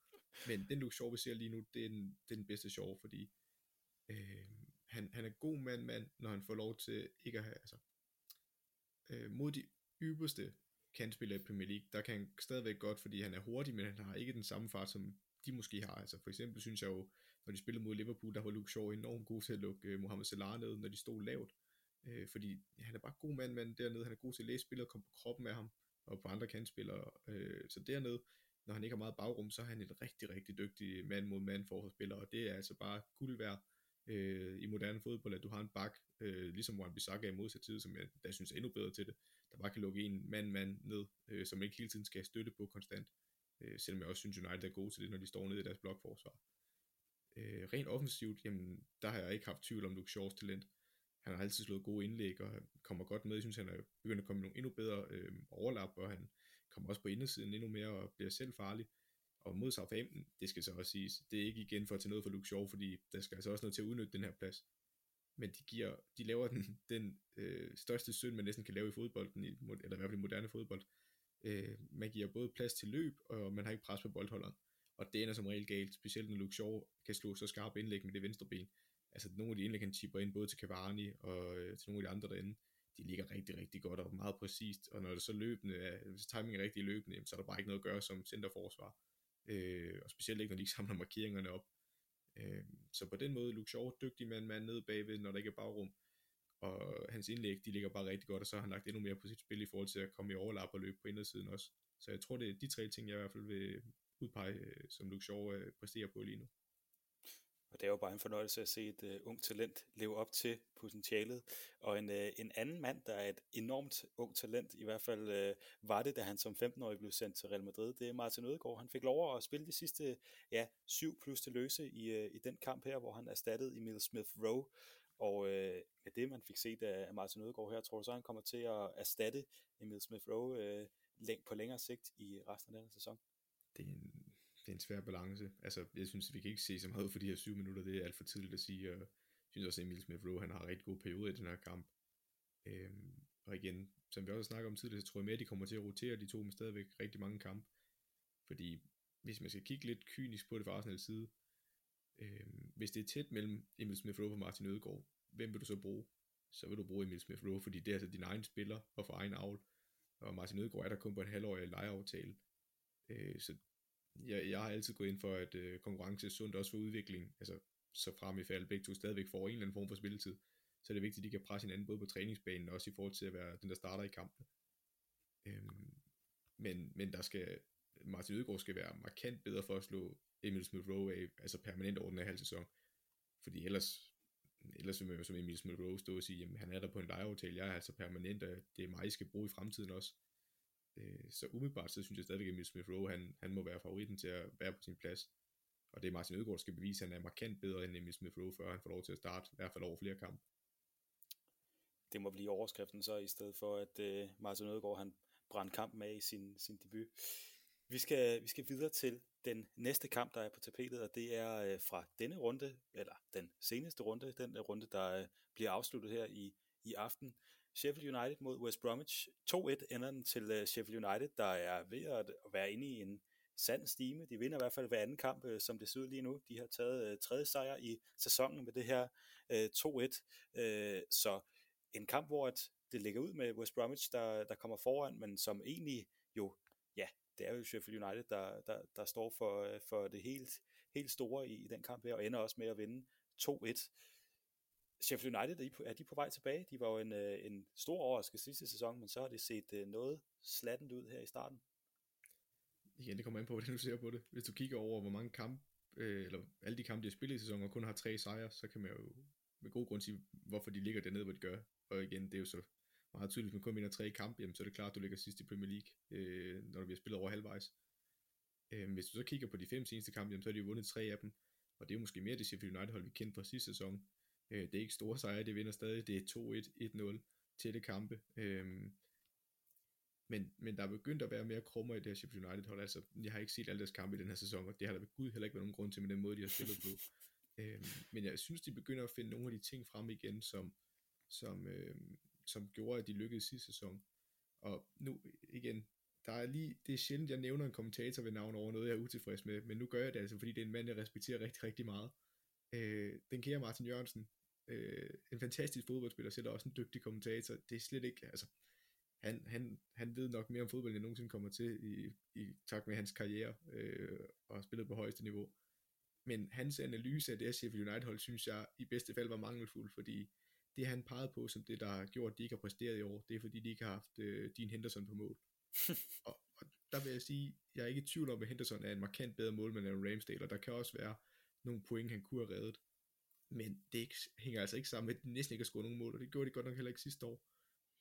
Speaker 2: Men den Luke Shaw, vi ser lige nu, det er den, det er den bedste Shaw, fordi øh, han, han er god mand, mand, når han får lov til ikke at have, altså, øh, mod de ypperste kantspiller i Premier League, der kan han stadigvæk godt, fordi han er hurtig, men han har ikke den samme fart, som de måske har. Altså for eksempel synes jeg jo, når de spillede mod Liverpool, der var Luke Shaw enormt god til at lukke uh, Mohamed Salah ned, når de stod lavt. Øh, fordi ja, han er bare god mand, mand dernede. Han er god til at læse spillet og komme på kroppen af ham, og på andre kantspillere. Øh, så dernede, når han ikke har meget bagrum, så er han en rigtig, rigtig dygtig mand mod mand forholdsspiller, og det er altså bare guld værd øh, i moderne fodbold, at du har en bak, øh, ligesom Juan Bissaka i modsat tid, som jeg der synes er endnu bedre til det, der bare kan lukke en mand-mand ned, øh, som ikke hele tiden skal støtte på konstant. Øh, selvom jeg også synes, United er gode til det, når de står nede i deres blokforsvar. Øh, rent offensivt, jamen, der har jeg ikke haft tvivl om Luke Shaws talent. Han har altid slået gode indlæg, og kommer godt med. Jeg synes, han er begyndt at komme nogle endnu bedre øh, overlap, og han kommer også på indersiden endnu mere, og bliver selv farlig. Og mod Southampton, det skal så også siges, det er ikke igen for at tage noget for Luke Shaw, fordi der skal altså også noget til at udnytte den her plads. men de, giver, de laver den, den øh, største synd, man næsten kan lave i fodbolden, i, eller i hvert fald i moderne fodbold. Øh, man giver både plads til løb, og man har ikke pres på boldholderen. Og det ender som regel galt, specielt når Luke Shaw kan slå så skarpe indlæg med det venstre ben. Altså nogle af de indlæg, han chipper ind, både til Cavani og øh, til nogle af de andre derinde, de ligger rigtig, rigtig godt og meget præcist. Og når det så løbende, er, hvis timingen er rigtig løbende, så er der bare ikke noget at gøre som centerforsvar. Øh, og specielt ikke, når de ikke samler markeringerne op. Øh, så på den måde, Luke Shaw dygtig mand, mand nede bagved, når der ikke er bagrum. Og hans indlæg, de ligger bare rigtig godt, og så har han lagt endnu mere på sit spil i forhold til at komme i overlap og løbe på indersiden også. Så jeg tror, det er de tre ting, jeg i hvert fald vil udpege, øh, som Luke Shaw øh, præsterer på lige nu.
Speaker 1: Og det er jo bare en fornøjelse at se et øh, uh, ung talent leve op til potentialet. Og en, uh, en anden mand, der er et enormt ung talent, i hvert fald uh, var det, da han som 15-årig blev sendt til Real Madrid, det er Martin Ødegaard. Han fik lov at spille de sidste ja, syv plus til løse i, uh, i den kamp her, hvor han erstattede Emil Smith Rowe. Og uh, med det, man fik set af Martin Ødegaard her, tror du så, han kommer til at erstatte Emil Smith Rowe uh, på længere sigt i resten af den sæson?
Speaker 2: Det er en det er en svær balance. Altså, jeg synes, vi kan ikke se så meget for de her syv minutter. Det er alt for tidligt at sige. Og jeg synes også, at Emil Smith Rowe, han har en rigtig god periode i den her kamp. Øhm, og igen, som vi også snakker om tidligere, så tror jeg mere, at de kommer til at rotere de to med stadigvæk rigtig mange kampe. Fordi hvis man skal kigge lidt kynisk på det fra Arsenal side, øhm, hvis det er tæt mellem Emil Smith Rowe og Martin Ødegaard, hvem vil du så bruge? Så vil du bruge Emil Smith Rowe, fordi det er altså din egen spiller og for egen avl. Og Martin Ødegaard er der kun på en halvårig lejeaftale. Øh, så jeg, jeg har altid gået ind for, at øh, konkurrence er sundt også for udvikling. Altså, så frem i fald begge to stadigvæk får en eller anden form for spilletid. Så er det vigtigt, at de kan presse hinanden både på træningsbanen og også i forhold til at være den, der starter i kampen. Øhm, men, men der skal, Martin Ødegaard skal være markant bedre for at slå Emil Smith Rowe af, altså permanent over den her halv sæson. Fordi ellers, ellers vil man jo som Emil Smith Rowe stå og sige, jamen han er der på en lejeaftale, jeg er altså permanent, og det er mig, jeg skal bruge i fremtiden også. Øh, så umiddelbart, så synes jeg stadigvæk, at Emil Smith Rowe, han, han må være favoritten til at være på sin plads. Og det er Martin Ødegaard, der skal bevise, at han er markant bedre end Emil Smith Rowe, før han får lov til at starte, i hvert fald over flere kampe.
Speaker 1: Det må blive overskriften så, i stedet for at øh, Martin Ødegaard, han brændte kampen af i sin, sin debut. Vi skal, vi skal videre til den næste kamp, der er på tapetet, og det er øh, fra denne runde, eller den seneste runde, den øh, runde, der øh, bliver afsluttet her i, i aften. Sheffield United mod West Bromwich. 2-1 ender den til øh, Sheffield United, der er ved at være inde i en sand stime. De vinder i hvert fald hver anden kamp, øh, som det ser ud lige nu. De har taget øh, tredje sejr i sæsonen med det her 2-1. Så en kamp, hvor at det ligger ud med West Bromwich, der, der kommer foran, men som egentlig jo, ja, det er jo Sheffield United, der, der, der står for, for det helt, helt store i, i den kamp her, og ender også med at vinde 2-1. Sheffield United, er de på vej tilbage? De var jo en, øh, en stor overraskelse sidste sæson, men så har det set øh, noget slattent ud her i starten.
Speaker 2: Igen, det kommer ind på, hvordan du ser på det. Hvis du kigger over, hvor mange kampe, øh, eller alle de kampe, de har spillet i sæsonen, og kun har tre sejre, så kan man jo med god grund sige, hvorfor de ligger dernede, hvor de gør. Og igen, det er jo så meget tydeligt, hvis man kun vinder tre kampe, jamen, så er det klart, at du ligger sidst i Premier League, øh, når du bliver spillet over halvvejs. Øh, hvis du så kigger på de fem seneste kampe, jamen, så har de jo vundet tre af dem, og det er jo måske mere det Sheffield United hold, vi kendte fra sidste sæson. Øh, det er ikke store sejre, de vinder stadig. Det er 2-1, 1-0 tætte kampe. Øh, men, men der er begyndt at være mere krummer i det her Sheffield United hold. Altså, jeg har ikke set alle deres kampe i den her sæson, og det har der ved Gud heller ikke været nogen grund til med den måde, de har spillet på. øh, men jeg synes, de begynder at finde nogle af de ting frem igen, som, som, øh, som gjorde, at de lykkedes sidste sæson. Og nu igen, der er lige, det er sjældent, jeg nævner en kommentator ved navn over noget, jeg er utilfreds med, men nu gør jeg det altså, fordi det er en mand, jeg respekterer rigtig, rigtig meget. Øh, den kære Martin Jørgensen, øh, en fantastisk fodboldspiller, selv også en dygtig kommentator. Det er slet ikke, altså, han, han, han ved nok mere om fodbold, end nogensinde kommer til i, i takt med hans karriere, øh, og har spillet på højeste niveau. Men hans analyse af det her Sheffield United hold, synes jeg i bedste fald var mangelfuld, fordi det han pegede på som det, der har gjort, at de ikke har præsteret i år, det er fordi, de ikke har haft øh, Dean Henderson på mål. og, og der vil jeg sige, jeg er ikke i tvivl om, at Henderson er en markant bedre målmand end Ramsdale, og der kan også være nogle point, han kunne have reddet. Men det ikke, hænger altså ikke sammen med, at de næsten ikke har scoret nogen mål, og det gjorde de godt nok heller ikke sidste år.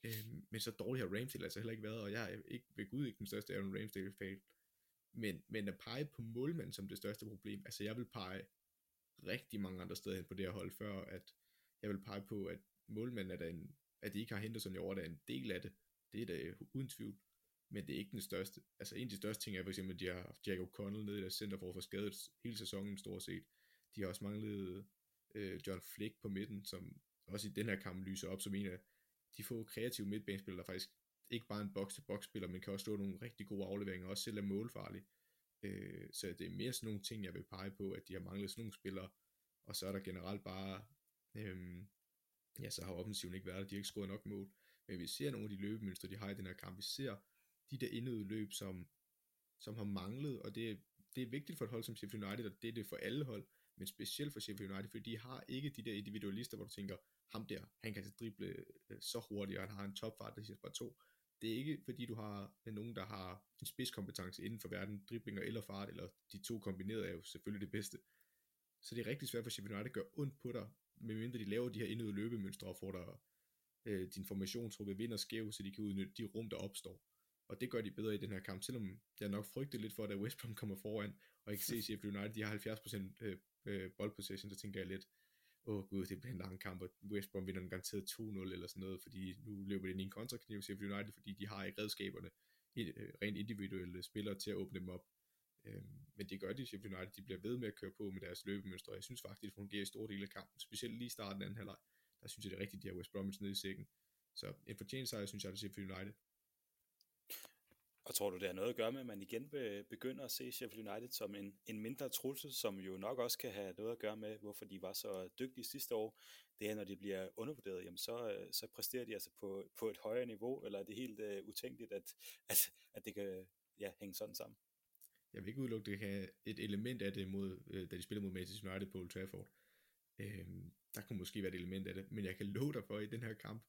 Speaker 2: Øhm, men så dårlig har Ramsdale altså heller ikke været, og jeg er ikke ved Gud ikke den største Aaron Ramsdale-fan. Men, men at pege på målmanden som det største problem, altså jeg vil pege rigtig mange andre steder hen på det her hold, før at jeg vil pege på, at målmanden er der en, at de ikke har Henderson i år, der er en del af det. Det er da uden tvivl. Men det er ikke den største. Altså en af de største ting er for eksempel, at de har haft Jack O'Connell nede i deres center for at få skadet hele sæsonen stort set. De har også manglet øh, John Flick på midten, som også i den her kamp lyser op som en af de få kreative midtbanespillere, der faktisk ikke bare en box-til-box spiller, men kan også stå nogle rigtig gode afleveringer, og også selv er målfarlig. Øh, så det er mere sådan nogle ting, jeg vil pege på, at de har manglet sådan nogle spillere, og så er der generelt bare, øh, ja, så har offensiven ikke været der, de har ikke scoret nok mål, men vi ser nogle af de løbemønstre, de har i den her kamp, vi ser de der indudløb, som, som har manglet, og det, det er vigtigt for et hold som Sheffield United, og det er det for alle hold, men specielt for Sheffield United, fordi de har ikke de der individualister, hvor du tænker, ham der, han kan altså drible øh, så hurtigt, og han har en topfart, der siger bare to. Det er ikke fordi du har nogen, der har en spidskompetence inden for verden, driblinger eller fart, eller de to kombineret er jo selvfølgelig det bedste. Så det er rigtig svært for Sheffield United at gøre ondt på dig, medmindre de laver de her indøde løbemønstre og får dig øh, din formation trukket vind og skæv, så de kan udnytte de rum, der opstår. Og det gør de bedre i den her kamp, selvom jeg nok frygter lidt for, at West Brom kommer foran, og ikke se Sheffield United, de har 70% øh, øh, boldpossession, så tænker jeg lidt, åh oh, gud, det bliver en lang kamp, og West Brom vinder den garanteret 2-0 eller sådan noget, fordi nu løber det ind i en kontrakniv Sheffield United, fordi de har ikke redskaberne, øh, rent individuelle spillere til at åbne dem op. Øh, men det gør de, Sheffield United, de bliver ved med at køre på med deres løbemønstre, og jeg synes faktisk, det fungerer i store dele af kampen, specielt lige i starten af anden halvleg, der synes jeg det er rigtigt, de har West Bromwich nede i sækken. Så en fortjent sejr, synes jeg, det Sheffield United.
Speaker 1: Og tror du, det har noget at gøre med, at man igen begynder at se Sheffield United som en, en mindre trussel, som jo nok også kan have noget at gøre med, hvorfor de var så dygtige sidste år. Det er, når de bliver undervurderet, jamen så, øh, så præsterer de altså på, på et højere niveau, eller er det helt uh, utænkeligt, at, at, at det kan ja, hænge sådan sammen?
Speaker 2: Jeg vil ikke udelukke, det kan have et element af det, mod, øh, da de spiller mod Manchester United på Old Trafford. Øhm, der kunne måske være et element af det, men jeg kan love dig for, at i den her kamp,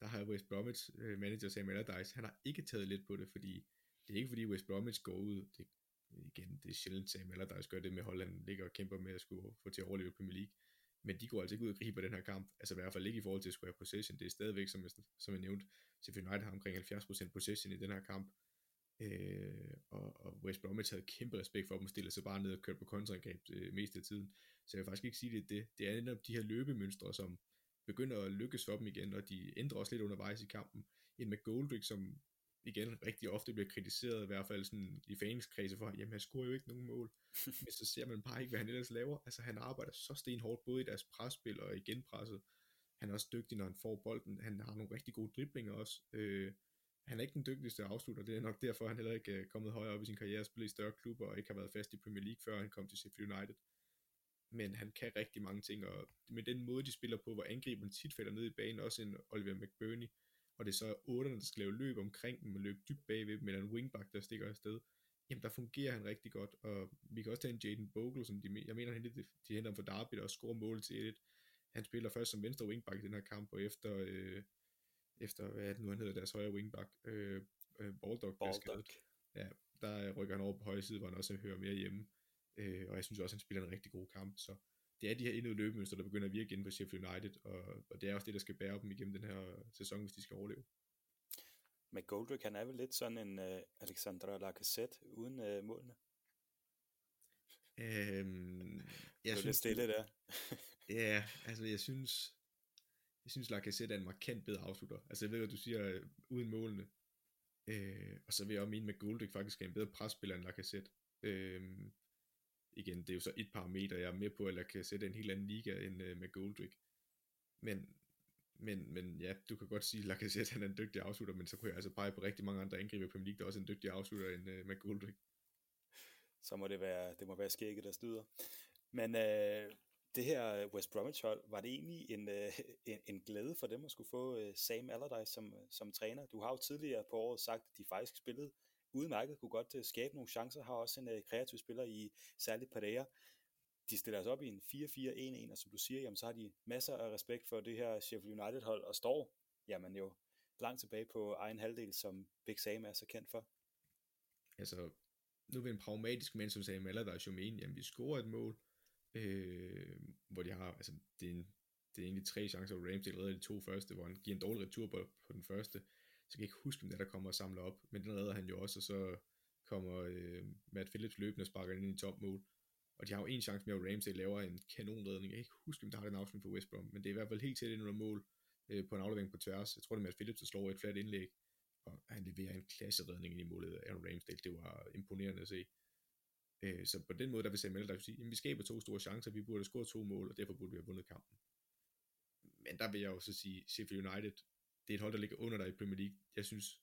Speaker 2: der har West Bromwich manager Sam Allardyce, han har ikke taget lidt på det, fordi det er ikke fordi West Bromwich går ud, det, igen, det er sjældent Sam Allardyce gør det med Holland, ligger og kæmper med at skulle få til at overleve Premier League, men de går altså ikke ud og griber den her kamp, altså i hvert fald ikke i forhold til at skulle have possession, det er stadigvæk, som jeg, som jeg nævnte, Sheffield United har omkring 70% possession i den her kamp, øh, og, og West Bromwich havde kæmpe respekt for dem, stillede sig bare ned og kørte på kontraangreb øh, mest af tiden, så jeg vil faktisk ikke sige, det er det, det er netop de her løbemønstre, som begynder at lykkes for dem igen, og de ændrer også lidt undervejs i kampen, en med Goldrick, som igen rigtig ofte bliver kritiseret, i hvert fald sådan i fanskredse for, jamen han scorer jo ikke nogen mål, men så ser man bare ikke, hvad han ellers laver. Altså han arbejder så stenhårdt, både i deres presspil og i genpresset. Han er også dygtig, når han får bolden. Han har nogle rigtig gode driblinger også. Øh, han er ikke den dygtigste afslutter, det er nok derfor, han heller ikke er kommet højere op i sin karriere, spillet i større klubber og ikke har været fast i Premier League, før han kom til Sheffield United. Men han kan rigtig mange ting, og med den måde, de spiller på, hvor angriberen tit falder ned i banen, også en Oliver McBurney, og det er så otterne, der skal lave løb omkring dem, og løbe dybt bagved dem, eller en wingback, der stikker afsted, jamen der fungerer han rigtig godt, og vi kan også tage en Jaden Bogle, som de, jeg mener, de, de henter ham for Derby, og scorer mål til 1 Han spiller først som venstre wingback i den her kamp, og efter, øh, efter hvad er det nu, han hedder, deres højre wingback, øh, øh, Baldock,
Speaker 1: Baldock.
Speaker 2: Ja, der rykker han over på højre side, hvor han også hører mere hjemme. Øh, og jeg synes også, han spiller en rigtig god kamp, så det er de her indøde løbemønstre, der begynder at virke inden for Sheffield United, og, og det er også det, der skal bære dem igennem den her sæson, hvis de skal overleve.
Speaker 1: Men Goldrick, han er vel lidt sådan en uh, Alexandra Lacazette uden uh, målene?
Speaker 2: Øhm,
Speaker 1: jeg synes, lidt stille der.
Speaker 2: ja, altså jeg synes, jeg synes Lacazette er en markant bedre afslutter. Altså jeg ved, at du siger uh, uden målene. Øh, og så vil jeg også mene, at Goldrick faktisk er en bedre presspiller end Lacazette. Øh, igen, det er jo så et par meter, jeg er med på, eller kan sætte en helt anden liga end uh, med Goldrick. Men, men, men ja, du kan godt sige, at Lacazette han er en dygtig afslutter, men så kunne jeg altså pege på rigtig mange andre angriber på Premier League, der er også en dygtig afslutter end uh, med Goldrick.
Speaker 1: Så må det være, det må være skægget, der styder. Men øh, det her West Bromwich hold, var det egentlig en, øh, en, en glæde for dem at skulle få øh, Sam Allardyce som, som træner? Du har jo tidligere på året sagt, at de faktisk spillede udmærket, kunne godt øh, skabe nogle chancer, har også en øh, kreativ spiller i særligt Pereira. De stiller sig op i en 4-4-1-1, og som du siger, jamen, så har de masser af respekt for det her Sheffield United hold, og står jamen jo langt tilbage på egen halvdel, som Big Sam er så kendt for.
Speaker 2: Altså, nu vil en pragmatisk mand som Sam Allardyce jo men, jamen vi scorer et mål, øh, hvor de har, altså det er, en, det er egentlig tre chancer, hvor Ramsdale redder de to første, hvor han giver en dårlig retur på, på den første, så kan jeg ikke huske, hvem det der kommer og samler op, men den redder han jo også, og så kommer øh, Matt Phillips løbende og sparker ind i top mål. Og de har jo en chance med, at Ramsey laver en kanonredning. Jeg kan ikke huske, om der har den afslutning for West Brom, men det er i hvert fald helt tæt ind under mål øh, på en aflevering på tværs. Jeg tror, det er Matt Phillips, der slår et fladt indlæg, og han leverer en klasseredning ind i målet af Aaron Ramsdale. Det var imponerende at se. Øh, så på den måde, der vil Samuel der sige, at vi skaber to store chancer, vi burde score to mål, og derfor burde vi have vundet kampen. men der vil jeg jo så sige, Sheffield United, det er et hold, der ligger under dig i Premier League. Jeg synes,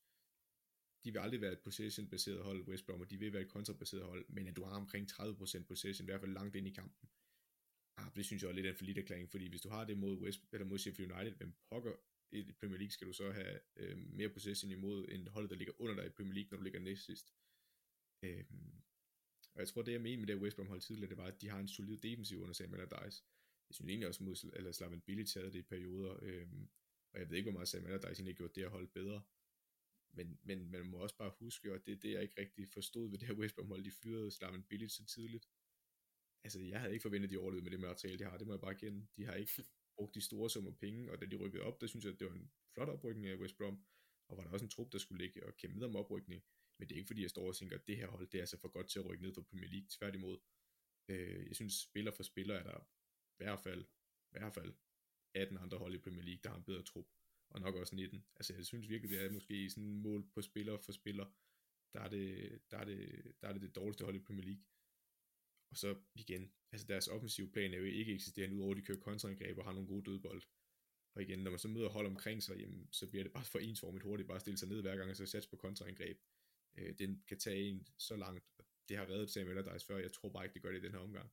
Speaker 2: de vil aldrig være et possession-baseret hold, West Brom, og de vil være et kontrabaseret hold, men at du har omkring 30% possession, i hvert fald langt ind i kampen, ah, det synes jeg er lidt af en forlidt erklæring, fordi hvis du har det mod, West, eller mod Sheffield United, hvem pokker i Premier League skal du så have øh, mere possession imod end hold, der ligger under dig i Premier League, når du ligger næst sidst. Øh, og jeg tror, det jeg mener med det West Brom hold tidligere, det var, at de har en solid defensiv under Sam Allardyce. Jeg synes egentlig også, mod, eller Slaven Bilic havde det i perioder, øh, og jeg ved ikke, hvor meget Samuel Allardyce egentlig gjort det at holde bedre. Men, men man må også bare huske, og det er det, jeg ikke rigtig forstod ved det her West Brom hold, de fyrede Slaven Bilic så tidligt. Altså, jeg havde ikke forventet, de overlevede med det materiale, de har. Det må jeg bare kende. De har ikke brugt de store summer penge, og da de rykkede op, der synes jeg, at det var en flot oprykning af West Brom, og var der også en trup, der skulle ligge og kæmpe om oprykning. Men det er ikke fordi, jeg står og tænker, at det her hold, det er altså for godt til at rykke ned fra Premier League. Tværtimod. Øh, jeg synes, spiller for spiller er der i hvert fald, i hvert fald 18 andre hold i Premier League, der har en bedre trup. Og nok også 19. Altså, jeg synes virkelig, det er måske sådan en mål på spiller for spiller. Der er det, der er det, der er det, det dårligste hold i Premier League. Og så igen, altså deres offensive plan er jo ikke eksisterende, udover at de kører kontraangreb og har nogle gode dødbold. Og igen, når man så møder hold omkring sig, jamen, så bliver det bare for ensformigt hurtigt, bare stille sig ned hver gang, og så satse på kontraangreb. Øh, den kan tage en så langt, det har reddet Samuel Allardyce før, jeg tror bare ikke, det gør det i den her omgang.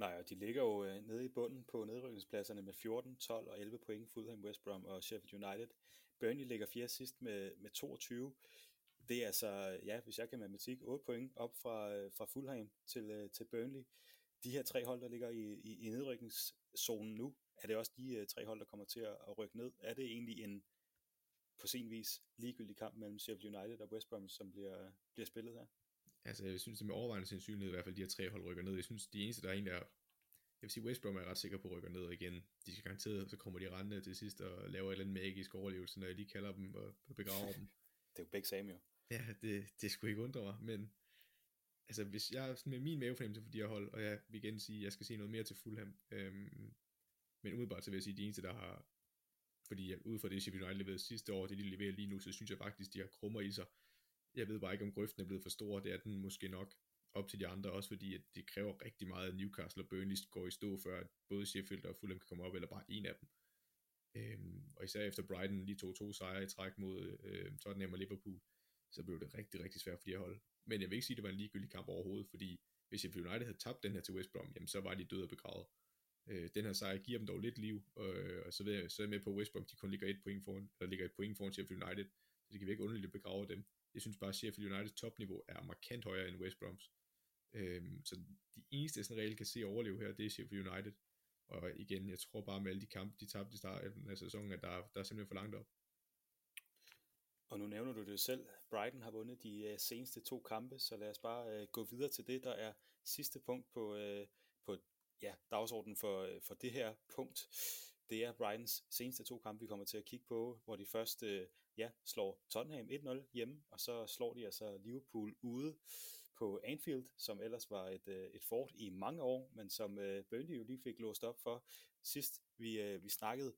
Speaker 1: Nej, og de ligger jo øh, nede i bunden på nedrykningspladserne med 14, 12 og 11 point, Fulham, West Brom og Sheffield United. Burnley ligger fjerde sidst med, med 22. Det er altså, ja, hvis jeg kan matematik, 8 point op fra, øh, fra Fulham til, øh, til Burnley. De her tre hold, der ligger i, i, i nedrykningszonen nu, er det også de øh, tre hold, der kommer til at, at rykke ned? Er det egentlig en på sin vis ligegyldig kamp mellem Sheffield United og West Brom, som bliver, bliver spillet her?
Speaker 2: Altså, jeg synes, det med overvejende sandsynlighed i hvert fald, de her tre hold rykker ned. Jeg synes, de eneste, der er en, der jeg vil sige, West Brom er ret sikker på at rykke ned igen. De skal garanteret, så kommer de rendende til sidst og laver et eller andet magisk overlevelse, når jeg lige kalder dem og, begraver dem.
Speaker 1: det er jo begge Samuel.
Speaker 2: Ja, det, det skulle ikke undre mig, men altså hvis jeg med min mavefornemmelse for de her hold, og jeg vil igen sige, at jeg skal se noget mere til Fulham, øhm, men umiddelbart så vil jeg sige, at de eneste, der har, fordi ud fra det, Sheffield United leverede sidste år, det de leverer lige nu, så synes jeg faktisk, de har krummer i sig. Jeg ved bare ikke, om grøften er blevet for stor, det er den måske nok op til de andre, også fordi at det kræver rigtig meget, at Newcastle og Burnley går i stå, før at både Sheffield og Fulham kan komme op, eller bare en af dem. Øhm, og især efter Brighton lige tog to sejre i træk mod øh, Tottenham og Liverpool, så blev det rigtig, rigtig svært for de her hold. Men jeg vil ikke sige, at det var en ligegyldig kamp overhovedet, fordi hvis Sheffield United havde tabt den her til West Brom, jamen så var de døde og begravet. Øh, den her sejr giver dem dog lidt liv, øh, og så, ved jeg, så er jeg med på, at West Brom de kun ligger et point foran, eller ligger et point foran Sheffield United, så det kan virke underligt at begrave dem. Jeg synes bare, at Sheffield Uniteds topniveau er markant højere end West Broms. Øhm, så de eneste, jeg sådan reelt kan se overleve her, det er Sheffield United. Og igen, jeg tror bare med alle de kampe, de tabte i starten af sæsonen, at der, der er simpelthen for langt op.
Speaker 1: Og nu nævner du det selv. Brighton har vundet de uh, seneste to kampe, så lad os bare uh, gå videre til det, der er sidste punkt på, uh, på ja, dagsordenen for, uh, for det her punkt. Det er Brightons seneste to kampe, vi kommer til at kigge på, hvor de først øh, ja, slår Tottenham 1-0 hjemme, og så slår de altså Liverpool ude på Anfield, som ellers var et, øh, et fort i mange år, men som øh, Burnley jo lige fik låst op for sidst. Vi, øh, vi snakkede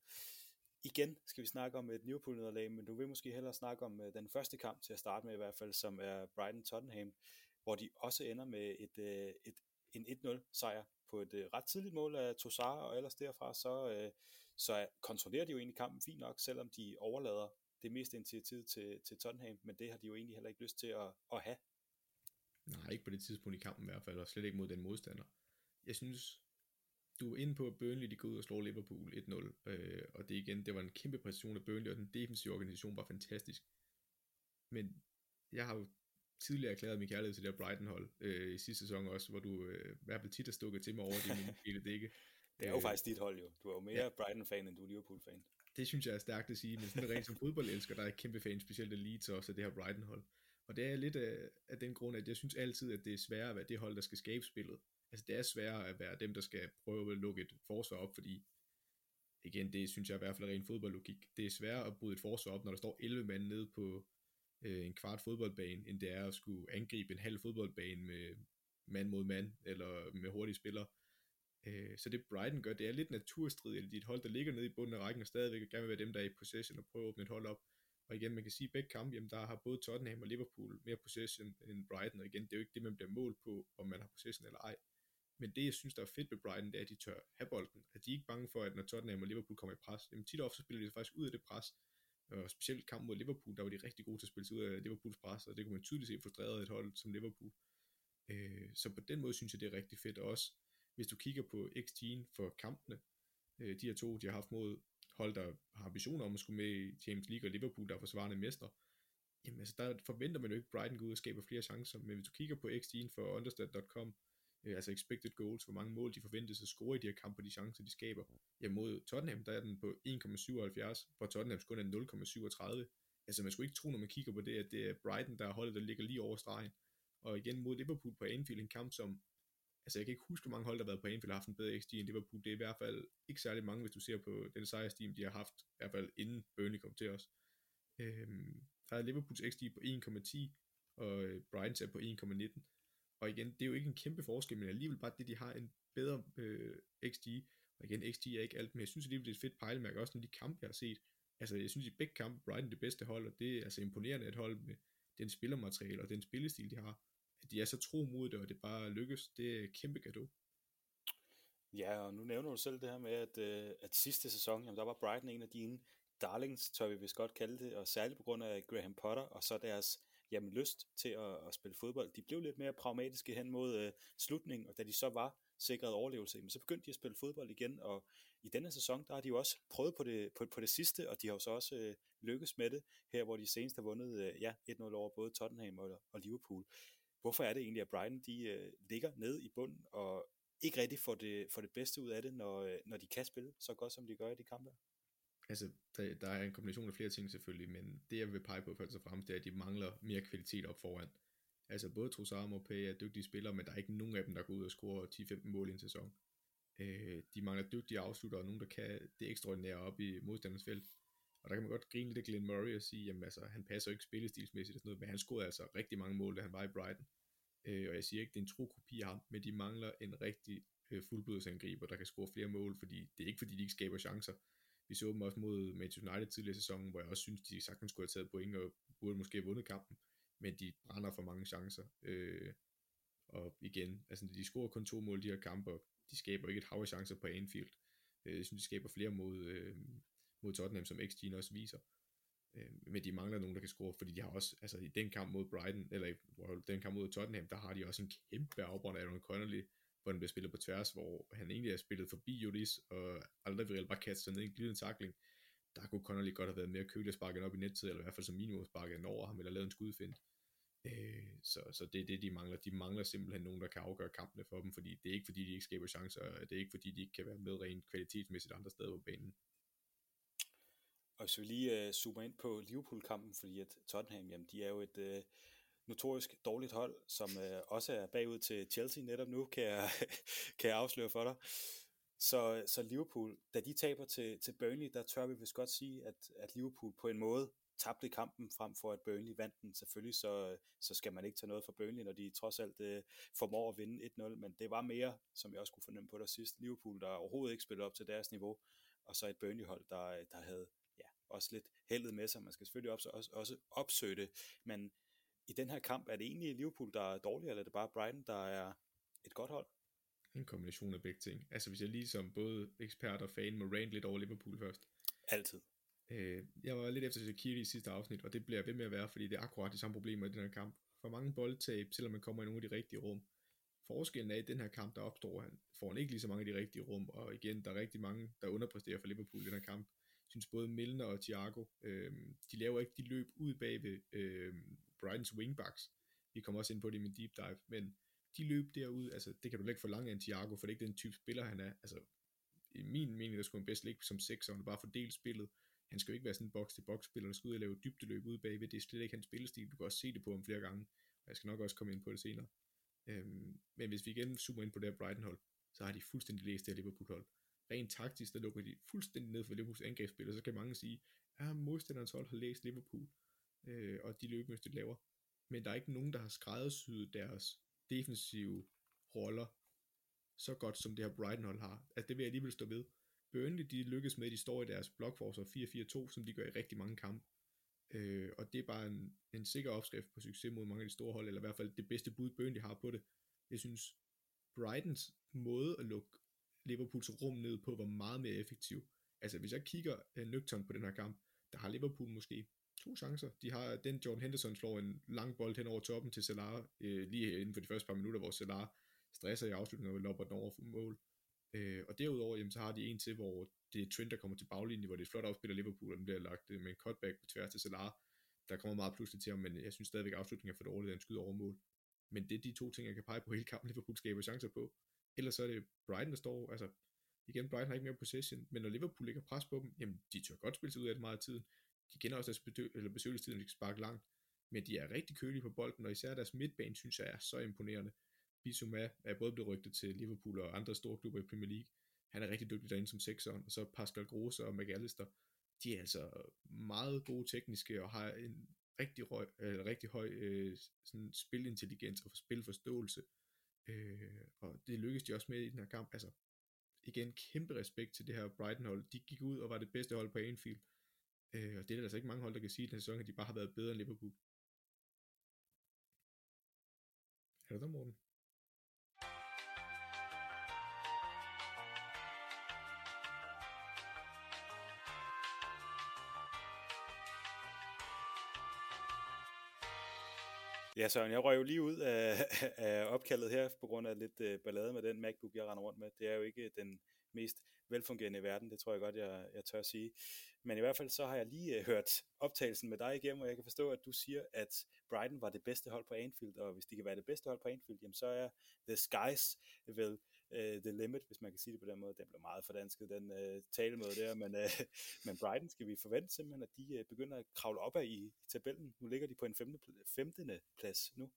Speaker 1: igen skal vi snakke om et Liverpool-nederlag, men du vil måske hellere snakke om øh, den første kamp til at starte med i hvert fald, som er Brighton-Tottenham, hvor de også ender med et, øh, et, en 1-0 sejr på et øh, ret tidligt mål af Tosar, og ellers derfra så, øh, så kontrollerer de jo egentlig kampen fint nok, selvom de overlader det meste initiativ til, til Tottenham, men det har de jo egentlig heller ikke lyst til at, at have.
Speaker 2: Nej, ikke på det tidspunkt i kampen i hvert fald, og slet ikke mod den modstander. Jeg synes, du er inde på, at Burnley de går ud og slår Liverpool 1-0, øh, og det igen, det var en kæmpe præstation af Burnley, og den defensive organisation var fantastisk. Men jeg har jo tidligere erklæret min kærlighed til det her Brighton-hold øh, i sidste sæson også, hvor du øh, i hvert fald tit har stukket til mig over det hele det ikke.
Speaker 1: Det er jo øh, faktisk dit hold jo. Du er jo mere ja. Brighton-fan, end du er Liverpool-fan.
Speaker 2: Det synes jeg er stærkt at sige, men sådan rent som fodboldelsker, der er kæmpe fan, specielt af Leeds også af det her Brighton-hold. Og det er lidt af, af den grund, at jeg synes altid, at det er sværere at være det hold, der skal skabe spillet altså det er sværere at være dem, der skal prøve at lukke et forsvar op, fordi igen, det synes jeg i hvert fald er ren fodboldlogik. Det er sværere at bryde et forsvar op, når der står 11 mand nede på øh, en kvart fodboldbane, end det er at skulle angribe en halv fodboldbane med mand mod mand, eller med hurtige spillere. Øh, så det Brighton gør, det er lidt naturstridigt, at dit hold, der ligger nede i bunden af rækken, og stadigvæk gerne vil være dem, der er i possession og prøve at åbne et hold op. Og igen, man kan sige, at begge kampe, jamen, der har både Tottenham og Liverpool mere possession end Brighton, og igen, det er jo ikke det, man bliver målt på, om man har possession eller ej Men det, jeg synes, der er fedt ved Brighton, det er, at de tør have bolden. At de er ikke bange for, at når Tottenham og Liverpool kommer i pres, jamen tit og ofte spiller de faktisk ud af det pres. Og specielt kampen mod Liverpool, der var de rigtig gode til at spille sig ud af Liverpools pres, og det kunne man tydeligt se frustreret et hold som Liverpool. Øh, så på den måde synes jeg, det er rigtig fedt. Og også, hvis du kigger på XG'en for kampene, øh, de her to, de har haft mod hold, der har ambitioner om at skulle med i James League og Liverpool, der er forsvarende mestre, jamen altså, der forventer man jo ikke, at Brighton går ud og skaber flere chancer, men hvis du kigger på XG'en for understat.com, øh, altså expected goals, hvor mange mål de forventes at score i de her kampe, de chancer, de skaber, jamen mod Tottenham, der er den på 1,77, hvor Tottenham kun er 0,37. Altså, man skulle ikke tro, når man kigger på det, at det er Brighton, der er holdet, der ligger lige over stregen. Og igen mod Liverpool på Anfield, en kamp, som altså jeg kan ikke huske, hvor mange hold, der har været på Anfield, og haft en bedre XG end Liverpool. Det er i hvert fald ikke særlig mange, hvis du ser på den sejrsteam, de har haft, i hvert fald inden Burnley kom til os. Øhm, der er Liverpools XG på 1,10, og øh, Brighton's er på 1,19. Og igen, det er jo ikke en kæmpe forskel, men alligevel bare det, de har en bedre øh, XG. Og igen, XG er ikke alt, men jeg synes alligevel, det er et fedt pejlemærke, også når de kampe, jeg har set. Altså, jeg synes i begge kampe, Brighton er det bedste hold, og det er altså imponerende et hold med den spillermateriale og den spillestil, de har at de er så tro mod det, og det bare lykkes, det er kæmpe gave.
Speaker 1: Ja, og nu nævner du selv det her med, at, øh, at sidste sæson, jamen, der var Brighton en af dine darlings, tør vi vist godt kalde det, og særligt på grund af Graham Potter, og så deres jamen, lyst til at, at spille fodbold. De blev lidt mere pragmatiske hen mod øh, slutningen, og da de så var sikret overlevelse, jamen, så begyndte de at spille fodbold igen, og i denne sæson, der har de jo også prøvet på det, på, på det sidste, og de har jo så også øh, lykkes med det, her hvor de senest har vundet øh, ja, 1-0 over både Tottenham og, og Liverpool hvorfor er det egentlig, at Brighton de øh, ligger nede i bunden og ikke rigtig får det, får det bedste ud af det, når, øh, når de kan spille så godt, som de gør i de kampe?
Speaker 2: Altså, der, der er en kombination af flere ting selvfølgelig, men det jeg vil pege på først og fremmest, det er, at de mangler mere kvalitet op foran. Altså både Trossard og Mopé er dygtige spillere, men der er ikke nogen af dem, der går ud og scorer 10-15 mål i en sæson. Øh, de mangler dygtige afslutter, og nogen, der kan det ekstraordinære op i modstandernes felt. Og der kan man godt grine lidt af Glenn Murray og sige, jamen altså, han passer jo ikke spillestilsmæssigt og sådan noget, men han scorede altså rigtig mange mål, da han var i Brighton. Øh, og jeg siger ikke, det er en tro kopi af ham, men de mangler en rigtig øh, fuldblodsangriber, der kan score flere mål, fordi det er ikke fordi, de ikke skaber chancer. Vi så dem også mod Manchester United tidligere i sæsonen, hvor jeg også synes, de sagtens skulle have taget point og burde måske have vundet kampen, men de brænder for mange chancer. Øh, og igen, altså de scorer kun to mål de her kampe, og de skaber ikke et hav af chancer på Anfield. Øh, jeg synes, de skaber flere mod, øh, mod Tottenham, som XG også viser. Øh, men de mangler nogen, der kan score, fordi de har også, altså i den kamp mod Brighton, eller i den kamp mod Tottenham, der har de også en kæmpe afbrænd af Aaron Connolly, hvor den bliver spillet på tværs, hvor han egentlig er spillet forbi Judis, og aldrig vil bare kaste sig ned i en glidende takling. Der kunne Connolly godt have været mere kølig at sparke op i nettet, eller i hvert fald som minimum sparke den over ham, eller lavet en skudfind. Øh, så, så det er det, de mangler. De mangler simpelthen nogen, der kan afgøre kampene for dem, fordi det er ikke fordi, de ikke skaber chancer, det er ikke fordi, de ikke kan være med rent kvalitetsmæssigt andre steder på banen.
Speaker 1: Og hvis vi lige uh, zoomer ind på Liverpool-kampen, fordi at Tottenham, jamen, de er jo et uh, notorisk dårligt hold, som uh, også er bagud til Chelsea netop nu, kan jeg, kan jeg afsløre for dig. Så, så Liverpool, da de taber til, til Burnley, der tør vi vist godt sige, at, at Liverpool på en måde tabte kampen frem for at Burnley vandt den. Selvfølgelig så, så skal man ikke tage noget fra Burnley, når de trods alt uh, formår at vinde 1-0, men det var mere, som jeg også kunne fornemme på der sidst, Liverpool, der overhovedet ikke spillede op til deres niveau, og så et Burnley-hold, der, der havde også lidt heldet med sig. Man skal selvfølgelig også, også, også opsøge det, men i den her kamp, er det egentlig Liverpool, der er dårlig, eller er det bare Brighton, der er et godt hold?
Speaker 2: En kombination af begge ting. Altså hvis jeg lige som både ekspert og fan må rant lidt over Liverpool først.
Speaker 1: Altid.
Speaker 2: Øh, jeg var lidt efter Shaqiri i sidste afsnit, og det bliver ved med at være, fordi det er akkurat de samme problemer i den her kamp. For mange boldtab, selvom man kommer i nogle af de rigtige rum. Forskellen er, i den her kamp, der opstår han, får han ikke lige så mange af de rigtige rum, og igen, der er rigtig mange, der underpresterer for Liverpool i den her kamp synes både Milner og Thiago, øh, de laver ikke de løb ud bag ved øh, Brightons wingbacks. Vi kommer også ind på det i min deep dive, men de løb derud, altså det kan du ikke forlange af en Thiago, for det er ikke den type spiller, han er. Altså, i min mening, der skulle han bedst ligge som sekser, og bare fordele spillet. Han skal jo ikke være sådan en box-til-box spiller, der skal ud og lave dybdeløb ud bagved. Det er slet ikke hans spillestil. Du kan også se det på ham flere gange. Og jeg skal nok også komme ind på det senere. Øhm, men hvis vi igen zoomer ind på det her Brighton-hold, så har de fuldstændig læst det her Liverpool-hold rent taktisk, der lukker de fuldstændig ned for Liverpools angrebsspil, og så kan mange sige, at modstanderens hold har læst Liverpool, øh, og de løbemønster de laver. Men der er ikke nogen, der har skræddersyet deres defensive roller så godt, som det her Brighton-hold har. Altså det vil jeg alligevel stå ved. Burnley, de lykkes med, at de står i deres blokforsvar 4-4-2, som de gør i rigtig mange kampe. Øh, og det er bare en, en sikker opskrift på succes mod mange af de store hold, eller i hvert fald det bedste bud, Burnley har på det. Jeg synes, Brightons måde at lukke Liverpools rum ned på var meget mere effektiv. Altså hvis jeg kigger øh, nøgtern på den her kamp, der har Liverpool måske to chancer. De har den Jordan Henderson slår en lang bold hen over toppen til Salah, øh, lige inden for de første par minutter, hvor Salah stresser i afslutningen og lopper den over for mål. Øh, og derudover, jamen, så har de en til, hvor det er Trent, der kommer til baglinjen, hvor det er flot afspil af Liverpool, og den bliver lagt øh, med en cutback på tværs til Salah. Der kommer meget pludselig til ham, men jeg synes stadigvæk, at afslutningen er for dårlig, at han skyder over mål. Men det er de to ting, jeg kan pege på hele kampen, Liverpool skaber chancer på. Ellers så er det Brighton, der står, altså igen, Brighton har ikke mere possession, men når Liverpool ligger pres på dem, jamen de tør godt spille sig ud af det meget af tiden. De kender også deres bedø- eller besøgelsestid, når de kan sparke langt, men de er rigtig kølige på bolden, og især deres midtbane, synes jeg er så imponerende. Bissouma er både blevet rygtet til Liverpool og andre store klubber i Premier League. Han er rigtig dygtig derinde som sekseren, og så Pascal Grosse og McAllister, de er altså meget gode tekniske og har en rigtig, røg, øh, rigtig høj øh, sådan spilintelligens og spilforståelse. Øh, og det lykkedes de også med i den her kamp. Altså, igen, kæmpe respekt til det her Brighton-hold. De gik ud og var det bedste hold på Anfield. Øh, og det er der altså ikke mange hold, der kan sige i den sæson, at de bare har været bedre end Liverpool. Er det der, Morten?
Speaker 1: Ja, Søren, jeg røg jo lige ud af, af opkaldet her, på grund af lidt øh, ballade med den MacBook, jeg render rundt med. Det er jo ikke den mest velfungerende i verden, det tror jeg godt, jeg, jeg tør at sige. Men i hvert fald så har jeg lige øh, hørt optagelsen med dig igennem, og jeg kan forstå, at du siger, at Brighton var det bedste hold på Anfield, og hvis de kan være det bedste hold på Anfield, jamen så er The Skies vel uh, The Limit, hvis man kan sige det på den måde. Den blev meget fordansket, den uh, talemåde der, men, uh, men Brighton skal vi forvente simpelthen, at de uh, begynder at kravle op af i, i tabellen. Nu ligger de på en femte, femtende plads nu.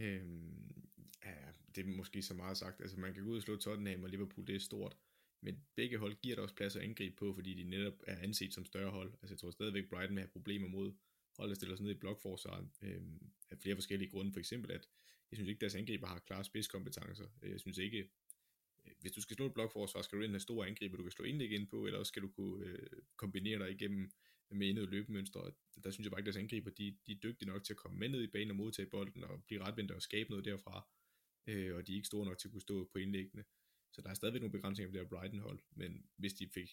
Speaker 2: Øhm, ja, det er måske så meget sagt. Altså man kan gå ud og slå Tottenham og Liverpool, det er stort. Men begge hold giver der også plads at angribe på, fordi de netop er anset som større hold. Altså jeg tror stadigvæk Brighton vil have problemer mod hold, der stiller sig ned i blokforsvaret øhm, af flere forskellige grunde. For eksempel at jeg synes ikke, deres angriber har klare spidskompetencer. Øh, jeg synes ikke, øh, hvis du skal slå et blokforsvar, skal du ind have store angriber, du kan slå indlæg ind på, eller også skal du kunne øh, kombinere dig igennem med endet løbemønstre. Og der synes jeg bare ikke, at deres angriber, de, de er dygtige nok til at komme med ned i banen og modtage bolden, og blive retvendte og skabe noget derfra. Øh, og de er ikke store nok til at kunne stå på indlæggene. Så der er stadigvæk nogle begrænsninger på det her Brighton-hold, men hvis de fik,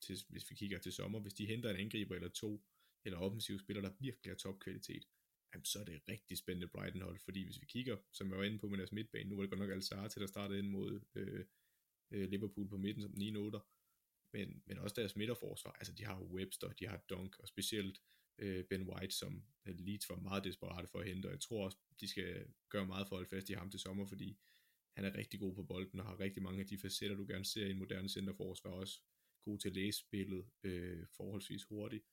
Speaker 2: til, hvis vi kigger til sommer, hvis de henter en angriber eller to, eller offensive spillere, der virkelig har topkvalitet, jamen, så er det rigtig spændende Brighton hold, fordi hvis vi kigger, som jeg var inde på med deres midtbane, nu var det godt nok Alzar til, der startede ind mod øh, øh, Liverpool på midten som 9 noter, men, men også deres midterforsvar, altså de har Webster, de har Dunk, og specielt øh, Ben White, som øh, Leeds var meget desperate for at hente, og jeg tror også, de skal gøre meget for at holde fast i ham til sommer, fordi han er rigtig god på bolden, og har rigtig mange af de facetter, du gerne ser i en moderne centerforsvar, også. God til at læse spillet øh, forholdsvis hurtigt,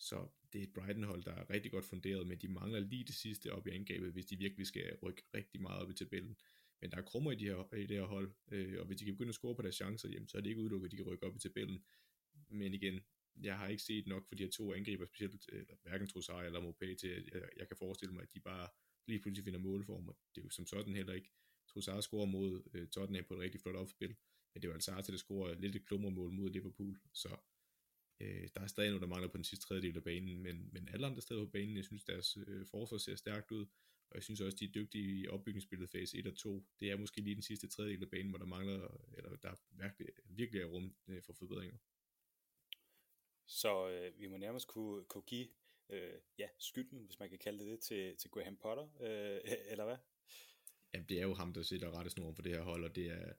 Speaker 2: så det er et Brighton-hold, der er rigtig godt funderet, men de mangler lige det sidste op i angrebet, hvis de virkelig skal rykke rigtig meget op i tabellen. Men der er krummer i, de her, i det her hold, øh, og hvis de kan begynde at score på deres chancer, jamen, så er det ikke udelukket, at de kan rykke op i tabellen. Men igen, jeg har ikke set nok for de her to angriber, specielt eller hverken Trossard eller Mopé, til at jeg, jeg kan forestille mig, at de bare lige pludselig finder målform, og det er jo som sådan heller ikke. Trossard scorer mod øh, Tottenham på et rigtig flot opspil, men det var altså til at score lidt et klummermål mod Liverpool, så Øh, der er stadig noget, der mangler på den sidste tredjedel af banen, men, men alle andre steder på banen, jeg synes, deres øh, forsvar ser stærkt ud, og jeg synes også, de er dygtige i opbygningsspillet fase 1 og 2. Det er måske lige den sidste tredjedel af banen, hvor der mangler, eller der virkelig, virkelig er rum øh, for forbedringer.
Speaker 1: Så øh, vi må nærmest kunne, kunne give øh, ja, skylden, hvis man kan kalde det det, til, til Graham Potter, øh, eller hvad?
Speaker 2: Ja, det er jo ham, der sætter rettesnoren for det her hold, og det er,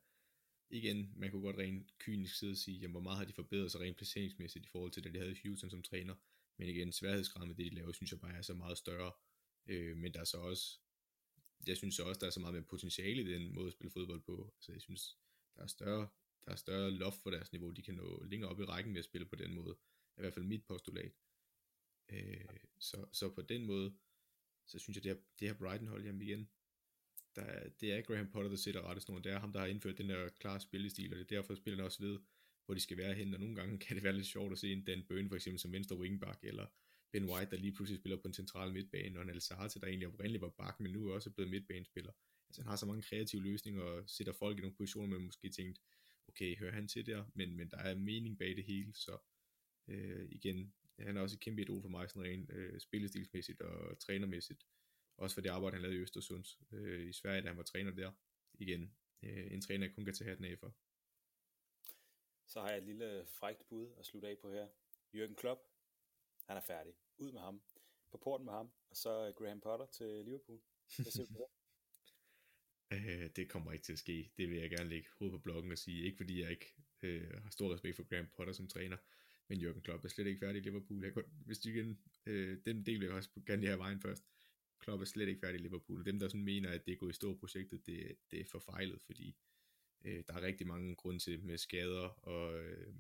Speaker 2: igen, man kunne godt rent kynisk sidde og sige, jamen, hvor meget har de forbedret sig rent placeringsmæssigt i forhold til det, de havde i Houston som træner. Men igen, sværhedsgraden med det, de laver, synes jeg bare er så meget større. Øh, men der er så også, jeg synes så også, der er så meget mere potentiale i den måde at spille fodbold på. Så jeg synes, der er større, der er større loft for deres niveau. De kan nå længere op i rækken med at spille på den måde. I hvert fald mit postulat. Øh, så, så på den måde, så synes jeg, det her, det her Brighton hold, jamen igen, der er, det er Graham Potter, der sætter rettesnoren. Det er ham, der har indført den der klare spillestil, og det er derfor spillerne også ved, hvor de skal være henne. og nogle gange kan det være lidt sjovt at se en Dan Byrne, for eksempel som venstre wingback, eller Ben White, der lige pludselig spiller på en central midtbane, og en Alzate, der egentlig oprindeligt var bak, men nu er også blevet midtbanespiller. Altså han har så mange kreative løsninger, og sætter folk i nogle positioner, man måske tænkt, okay, hører han til der, men, men der er mening bag det hele, så øh, igen, han er også et kæmpe idol for mig, sådan rent øh, spillestilsmæssigt og trænermæssigt. Også for det arbejde, han lavede i Østersund øh, i Sverige, da han var træner der igen øh, en træner, jeg kun kan tage hatten af for.
Speaker 1: Så har jeg et lille frækt bud at slutte af på her. Jürgen Klopp, han er færdig. Ud med ham. På porten med ham. Og så Graham Potter til Liverpool. Hvad siger du det?
Speaker 2: Øh, det kommer ikke til at ske. Det vil jeg gerne lægge hovedet på bloggen og sige. Ikke fordi jeg ikke øh, har stor respekt for Graham Potter som træner, men Jürgen Klopp er slet ikke færdig i Liverpool. Jeg kan, hvis du igen, øh, den del vil jeg også gerne have vejen først. Klopp er slet ikke færdig i Liverpool. Dem, der sådan mener, at det er gået i stå projektet, det, det er forfejlet, fordi øh, der er rigtig mange grunde til med skader, og øh,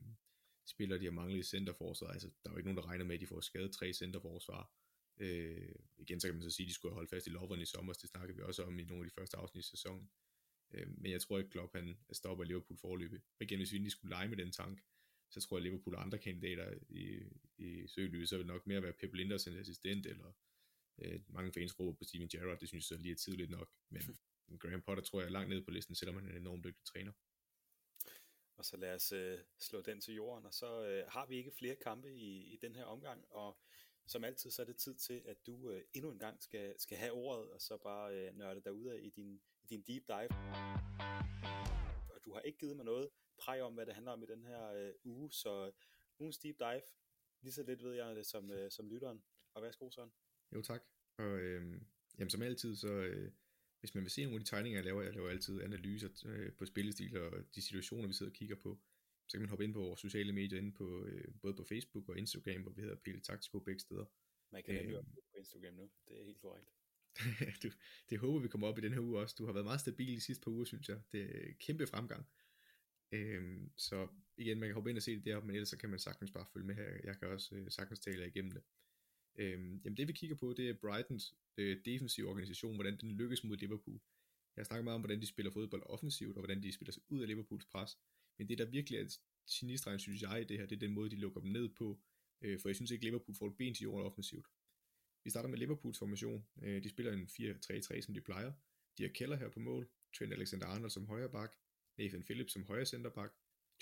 Speaker 2: spillere, de har manglet i centerforsvar. Altså, der er jo ikke nogen, der regner med, at de får skadet tre centerforsvar. Øh, igen, så kan man så sige, at de skulle holde fast i loveren i sommer, det snakkede vi også om i nogle af de første afsnit i sæsonen. Øh, men jeg tror ikke, Klopp han stopper Liverpool forløbet. Og igen, hvis vi lige skulle lege med den tank, så tror jeg, at Liverpool og andre kandidater i, i søgelyset, så vil nok mere være Pep Linders en assistent, eller øh, mange fans råber på Steven Gerrard, det synes jeg lige er tidligt nok, men Graham Potter tror jeg er langt nede på listen, selvom han er en enormt dygtig træner.
Speaker 1: Og så lad os øh, slå den til jorden, og så øh, har vi ikke flere kampe i, i den her omgang, og som altid, så er det tid til, at du øh, endnu en gang skal, skal have ordet, og så bare øh, nørde dig ud af i din, i din deep dive. Og du har ikke givet mig noget præg om, hvad det handler om i den her øh, uge, så ugens deep dive, lige så lidt ved jeg det som, øh, som lytteren. Og værsgo, Søren.
Speaker 2: Jo, tak. Og øh, jamen, som altid, så øh, hvis man vil se nogle af de tegninger, jeg laver, jeg laver altid analyser øh, på spillestil og de situationer, vi sidder og kigger på, så kan man hoppe ind på vores sociale medier, inde på, øh, både på Facebook og Instagram, hvor vi hedder Pille Taktiko begge steder.
Speaker 1: Man kan nemlig øh, på Instagram nu, det er helt korrekt.
Speaker 2: du, det håber vi kommer op i den her uge også. Du har været meget stabil de sidste par uger, synes jeg. Det er kæmpe fremgang. Øhm, så igen, man kan hoppe ind og se det der, men ellers så kan man sagtens bare følge med her. Jeg kan også øh, sagtens tale igennem det. Øhm, jamen det vi kigger på, det er Brightons øh, defensive organisation, hvordan den lykkes mod Liverpool. Jeg snakker meget om, hvordan de spiller fodbold offensivt, og hvordan de spiller sig ud af Liverpools pres. Men det, der virkelig er genistregen, synes jeg, i det her, det er den måde, de lukker dem ned på. Øh, for jeg synes ikke, Liverpool får et ben til jorden offensivt. Vi starter med Liverpools formation. Øh, de spiller en 4-3-3, som de plejer. De har Keller her på mål, Trent Alexander-Arnold som højre bak, Nathan Phillips som højre centerback,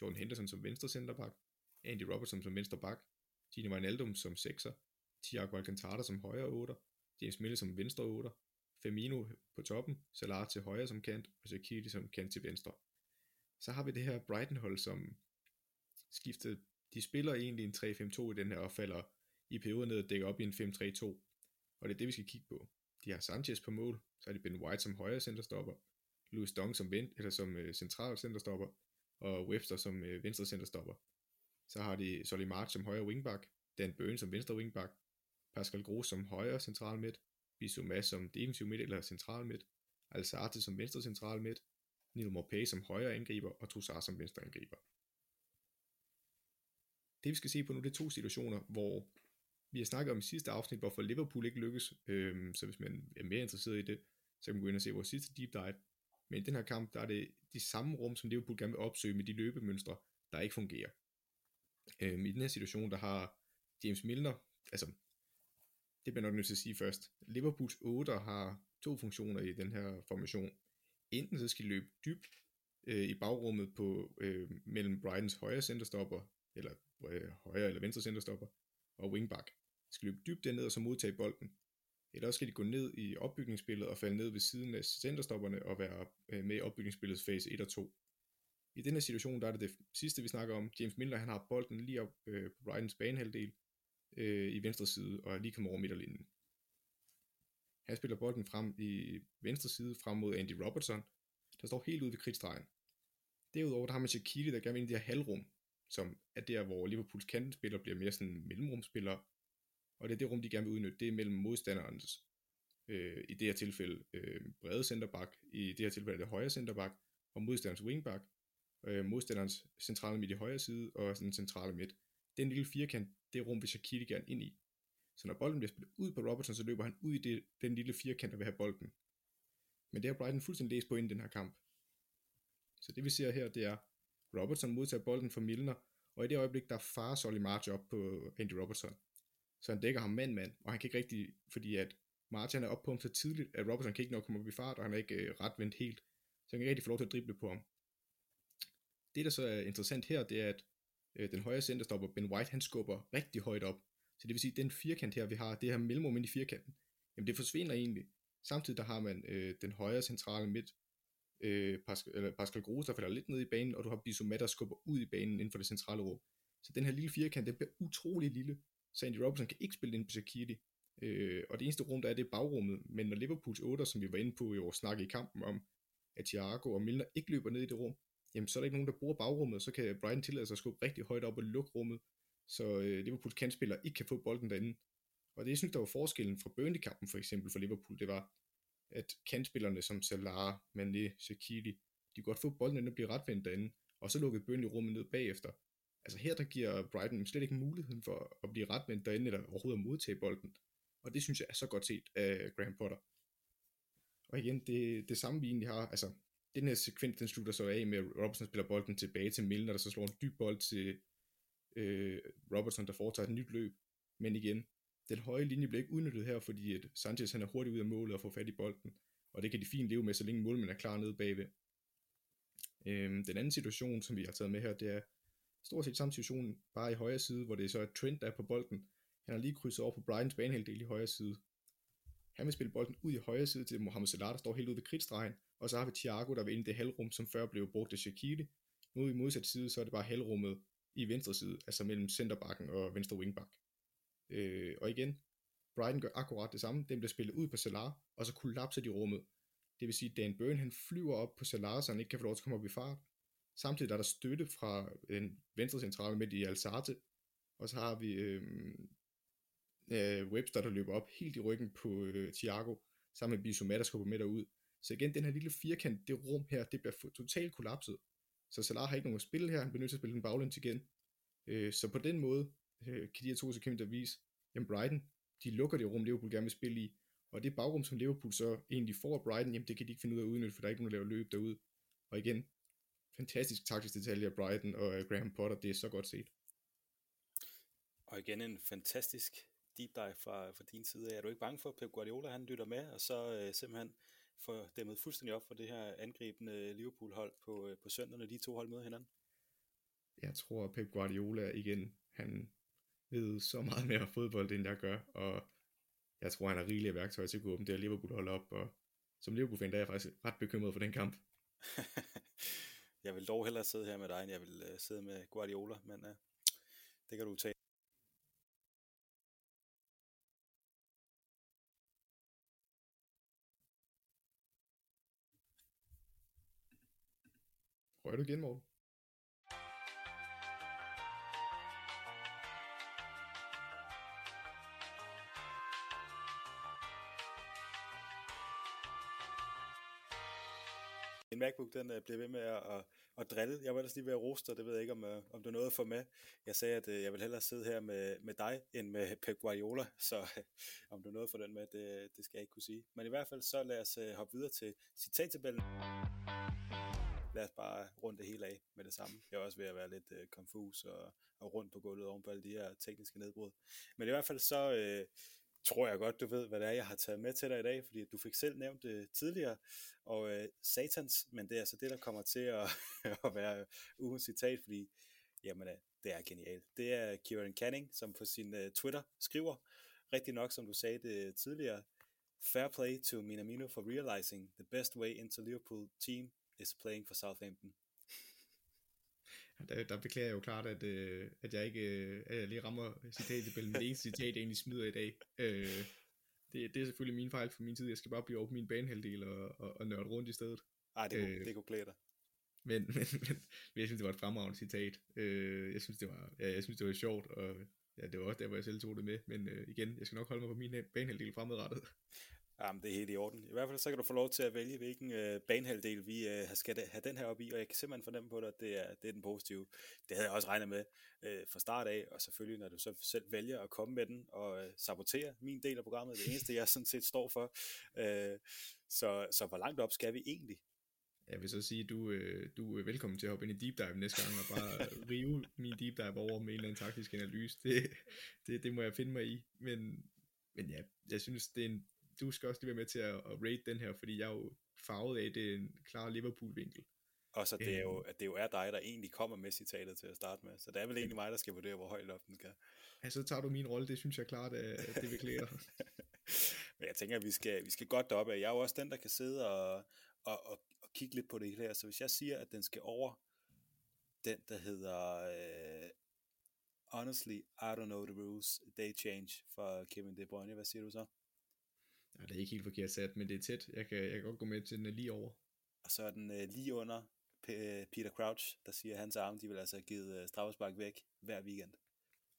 Speaker 2: Jordan Henderson som venstre centerback, Andy Robertson som venstre bak, Gino Wijnaldum som sekser, Thiago Alcantara som højre 8, James Mille som venstre 8, Firmino på toppen, Salah til højre som kant, og Shaqiri som kant til venstre. Så har vi det her Brighton-hold, som skiftede, de spiller egentlig en 3-5-2 i den her, og falder i perioden ned og dækker op i en 5-3-2. Og det er det, vi skal kigge på. De har Sanchez på mål, så har de Ben White som højre centerstopper, Louis Dong som, vent, eller som øh, central centerstopper, og Webster som øh, venstre centerstopper. Så har de Solly March som højre wingback, Dan Burn som venstre wingback, Pascal Gros som højre central midt, Bissouma som defensiv midt eller central midt, Alzate som venstre central midt, Neil Morpay som højre angriber og Trussard som venstre angriber. Det vi skal se på nu, det er to situationer, hvor vi har snakket om i sidste afsnit, hvorfor Liverpool ikke lykkes, øhm, så hvis man er mere interesseret i det, så kan man gå ind og se vores sidste deep dive. Men i den her kamp, der er det de samme rum, som Liverpool gerne vil opsøge med de løbemønstre, der ikke fungerer. Øhm, I den her situation, der har James Milner, altså, det bliver nok nødt til at sige først, Liverpools 8 har to funktioner i den her formation. Enten så skal de løbe dybt øh, i bagrummet på, øh, mellem Brightons højre centerstopper, eller øh, højre eller venstre centerstopper, og wingback. De skal løbe dybt derned og så modtage bolden. Eller også skal de gå ned i opbygningsspillet og falde ned ved siden af centerstopperne og være øh, med i opbygningsspillets fase 1 og 2. I den her situation, der er det det sidste, vi snakker om. James Milner, han har bolden lige op øh, på Brightons banehalvdel øh, i venstre side, og lige kommer over midterlinjen. Han spiller bolden frem i venstre side, frem mod Andy Robertson, der står helt ude ved kridtstregen. Derudover der har man Shaquille, der gerne vil ind i det her halvrum, som er der, hvor Liverpools kantenspiller bliver mere sådan mellemrumspiller, og det er det rum, de gerne vil udnytte, det er mellem modstanderens, øh, i det her tilfælde øh, brede centerback, i det her tilfælde det højre centerback, og modstanderens wingback, øh, modstanderens centrale midt i højre side, og den centrale midt. Den lille firkant, det rum vil Shaqiri gerne ind i. Så når bolden bliver spillet ud på Robertson, så løber han ud i det, den lille firkant, der vil have bolden. Men det har Brighton fuldstændig læst på inden den her kamp. Så det vi ser her, det er, Robertson modtager bolden fra Milner, og i det øjeblik, der farer Solly March op på Andy Robertson. Så han dækker ham mand-mand, og han kan ikke rigtig, fordi at March han er op på ham så tidligt, at Robertson kan ikke nok komme op i fart, og han er ikke øh, ret vendt helt. Så han kan ikke rigtig få lov til at drible på ham. Det, der så er interessant her, det er, at øh, den højre centerstopper, Ben White, han skubber rigtig højt op. Så det vil sige, at den firkant her, vi har, det her mellemrum ind i firkanten, jamen det forsvinder egentlig. Samtidig der har man øh, den højre centrale midt øh, Pascal, eller Pascal Groß, der falder lidt ned i banen, og du har Bissouma, der skubber ud i banen inden for det centrale rum. Så den her lille firkant, den bliver utrolig lille. Sandy Robertson kan ikke spille ind på Shaqiri, øh, og det eneste rum, der er, det er bagrummet. Men når Liverpools 8, som vi var inde på i vores snak i kampen om, at Thiago og Milner ikke løber ned i det rum, jamen så er der ikke nogen, der bruger bagrummet, så kan Brighton tillade sig at skubbe rigtig højt op og lukke rummet, så øh, Liverpools kantspillere ikke kan få bolden derinde. Og det, jeg synes, der var forskellen fra Burnley-kampen for eksempel for Liverpool, det var, at kantspillerne som Salah, Mané, Shaqiri, de kunne godt få bolden, og blive retvendt derinde, og så lukkede Burnley rummet ned bagefter. Altså her, der giver Brighton slet ikke muligheden for at blive retvendt derinde, eller overhovedet at modtage bolden. Og det synes jeg er så godt set af Graham Potter. Og igen, det, det samme vi egentlig har, altså den her sekvens, den slutter så af med, at Robertson spiller bolden tilbage til Milner, der så slår en dyb bold til øh, Robertson, der foretager et nyt løb. Men igen, den høje linje bliver ikke udnyttet her, fordi at Sanchez han er hurtigt ud af målet og får fat i bolden. Og det kan de fint leve med, så længe målmanden er klar nede bagved. Øhm, den anden situation, som vi har taget med her, det er stort set samme situation, bare i højre side, hvor det så er Trent, der er på bolden. Han har lige krydset over på Bryans banehalvdel i højre side. Han vil spille bolden ud i højre side til Mohamed Salah, der står helt ude ved kridtstregen, og så har vi Thiago, der vil ind i det halvrum, som før blev brugt af Shaqiri. Nu i modsat side, så er det bare halvrummet i venstre side, altså mellem centerbakken og venstre wingback. Øh, og igen, Brighton gør akkurat det samme. Den bliver spillet ud på Salah, og så kollapser de rummet. Det vil sige, at Dan Burn han flyver op på Salah, så han ikke kan få lov til at komme op i fart. Samtidig er der støtte fra den venstre centrale midt i Alzate, og så har vi øh, øh, Webster, der løber op helt i ryggen på øh, Thiago, sammen med Bissouma, der skubber med derud. Så igen, den her lille firkant, det rum her, det bliver totalt kollapset. Så Salah har ikke nogen at spille her, han bliver nødt til at spille den baglæns igen. Øh, så på den måde øh, kan de her to sekunder vise, jamen Brighton, de lukker det rum, Liverpool gerne vil spille i, og det bagrum, som Liverpool så egentlig får af Brighton, jamen det kan de ikke finde ud af at udnytte, for der er ikke nogen, der laver løb derude. Og igen, fantastisk taktisk detalje af Brighton og øh, Graham Potter, det er så godt set.
Speaker 1: Og igen en fantastisk deep dive fra, fra din side. Er du ikke bange for, at Pep Guardiola han lytter med, og så øh, simpelthen får dæmmet fuldstændig op for det her angribende Liverpool-hold på, øh, på søndag, når de to hold møder hinanden?
Speaker 2: Jeg tror, at Pep Guardiola igen, han ved så meget mere fodbold, end jeg gør, og jeg tror, han har rigelige værktøjer til at gå åbne det her Liverpool-hold op, og som Liverpool-fan, der er jeg faktisk ret bekymret for den kamp.
Speaker 1: jeg vil dog hellere sidde her med dig, end jeg vil uh, sidde med Guardiola, men uh, det kan du tage.
Speaker 2: Røg du igen, Morten?
Speaker 1: Min MacBook, den øh, bliver ved med at, at, at drille. Jeg var ellers lige ved at roste, det ved jeg ikke, om, øh, om du nåede at få med. Jeg sagde, at øh, jeg vil hellere sidde her med, med dig, end med Pep Guardiola, så øh, om du nåede at få den med, det, det skal jeg ikke kunne sige. Men i hvert fald, så lad os øh, hoppe videre til citattabellen lad os bare runde det hele af med det samme. Jeg er også ved at være lidt øh, konfus og, og rundt på gulvet oven på alle de her tekniske nedbrud. Men i hvert fald så øh, tror jeg godt, du ved, hvad det er, jeg har taget med til dig i dag, fordi du fik selv nævnt det tidligere, og øh, satans, men det er altså det, der kommer til at, at være ugens citat, fordi jamen, øh, det er genialt. Det er Kieran Canning, som på sin øh, Twitter skriver, rigtig nok, som du sagde det tidligere, Fair play to Minamino for realizing the best way into Liverpool team is playing for Southampton.
Speaker 2: Der, der beklager jeg jo klart, at, øh, at jeg ikke øh, at jeg lige rammer citatet mellem det eneste citat, jeg egentlig smider i dag. Øh, det, det er selvfølgelig min fejl for min tid. Jeg skal bare blive over på min banehalvdel og, og, og nørde rundt i stedet.
Speaker 1: Ej, det kunne, øh, det kunne klæde dig.
Speaker 2: Men, men, men, men, jeg synes, det var et fremragende citat. Øh, jeg, synes, det var, ja, jeg synes, det var sjovt, og ja, det var også der, hvor jeg selv tog det med. Men øh, igen, jeg skal nok holde mig på min banehalvdel fremadrettet.
Speaker 1: Jamen, det er helt i orden. I hvert fald så kan du få lov til at vælge, hvilken øh, banehalvdel vi øh, skal have den her op i, og jeg kan simpelthen fornemme på dig, at det er, det er den positive. Det havde jeg også regnet med øh, fra start af, og selvfølgelig, når du så selv vælger at komme med den og øh, sabotere min del af programmet, det eneste, jeg sådan set står for. Øh, så, så hvor langt op skal vi egentlig?
Speaker 2: Jeg vil så sige, at du, øh, du er velkommen til at hoppe ind i deep dive næste gang, og bare rive min deep dive over med en eller anden taktisk analyse. Det, det, det må jeg finde mig i. Men, men ja, jeg synes, det er en du skal også lige være med til at, at rate den her, fordi jeg er jo farvet af, det er en klar Liverpool-vinkel.
Speaker 1: Og så det er jo, øhm. at det jo er dig, der egentlig kommer med citatet til at starte med. Så det er vel egentlig mig, der skal vurdere, hvor højt loften skal.
Speaker 2: Ja, så tager du min rolle. Det synes jeg klart, at det vil klæde
Speaker 1: Men jeg tænker, at vi skal, vi skal godt op af. Jeg er jo også den, der kan sidde og, og, og, og kigge lidt på det hele her. Så hvis jeg siger, at den skal over den, der hedder øh, Honestly, I don't know the rules, they change for Kevin De Bruyne. Hvad siger du så?
Speaker 2: Ja, det er ikke helt forkert sat, men det er tæt. Jeg kan, jeg kan godt gå med til den er lige over.
Speaker 1: Og så er den øh, lige under P- Peter Crouch, der siger, at hans arme, de vil altså have givet øh, straffespark væk hver weekend.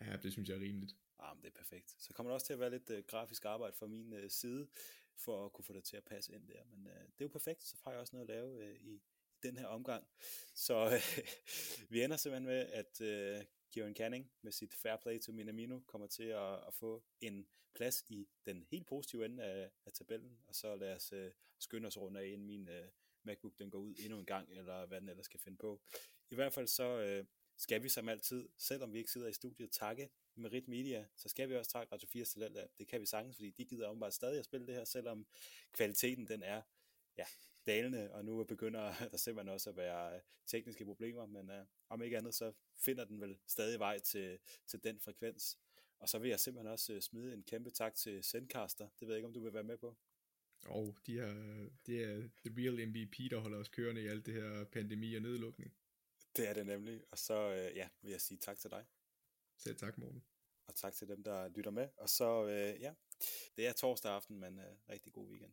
Speaker 2: Ja, det synes jeg er rimeligt.
Speaker 1: Ah, men det er perfekt. Så kommer der også til at være lidt øh, grafisk arbejde fra min øh, side, for at kunne få det til at passe ind der. Men øh, det er jo perfekt, så har jeg også noget at lave øh, i, i den her omgang. Så øh, vi ender simpelthen med, at øh, Kieran Canning med sit fair play til Minamino kommer til at, at få en plads i den helt positive ende af, af tabellen, og så lad os øh, skynde os rundt af, inden min øh, MacBook den går ud endnu en gang, eller hvad den ellers skal finde på. I hvert fald så øh, skal vi som altid, selvom vi ikke sidder i studiet, takke Merit Media, så skal vi også takke Radio 4 Talent Det kan vi sagtens, fordi de gider åbenbart stadig at spille det her, selvom kvaliteten den er ja, dalende, og nu begynder der simpelthen også at være øh, tekniske problemer, men uh, om ikke andet, så finder den vel stadig vej til, til den frekvens. Og så vil jeg simpelthen også uh, smide en kæmpe tak til Sendcaster. Det ved jeg ikke, om du vil være med på.
Speaker 2: Og de er, det er the real MVP, der holder os kørende i alt det her pandemi og nedlukning.
Speaker 1: Det er det nemlig. Og så uh, ja, vil jeg sige tak til dig.
Speaker 2: Selv tak, Morten.
Speaker 1: Og tak til dem, der lytter med. Og så, ja, det er torsdag aften, men uh, rigtig god weekend.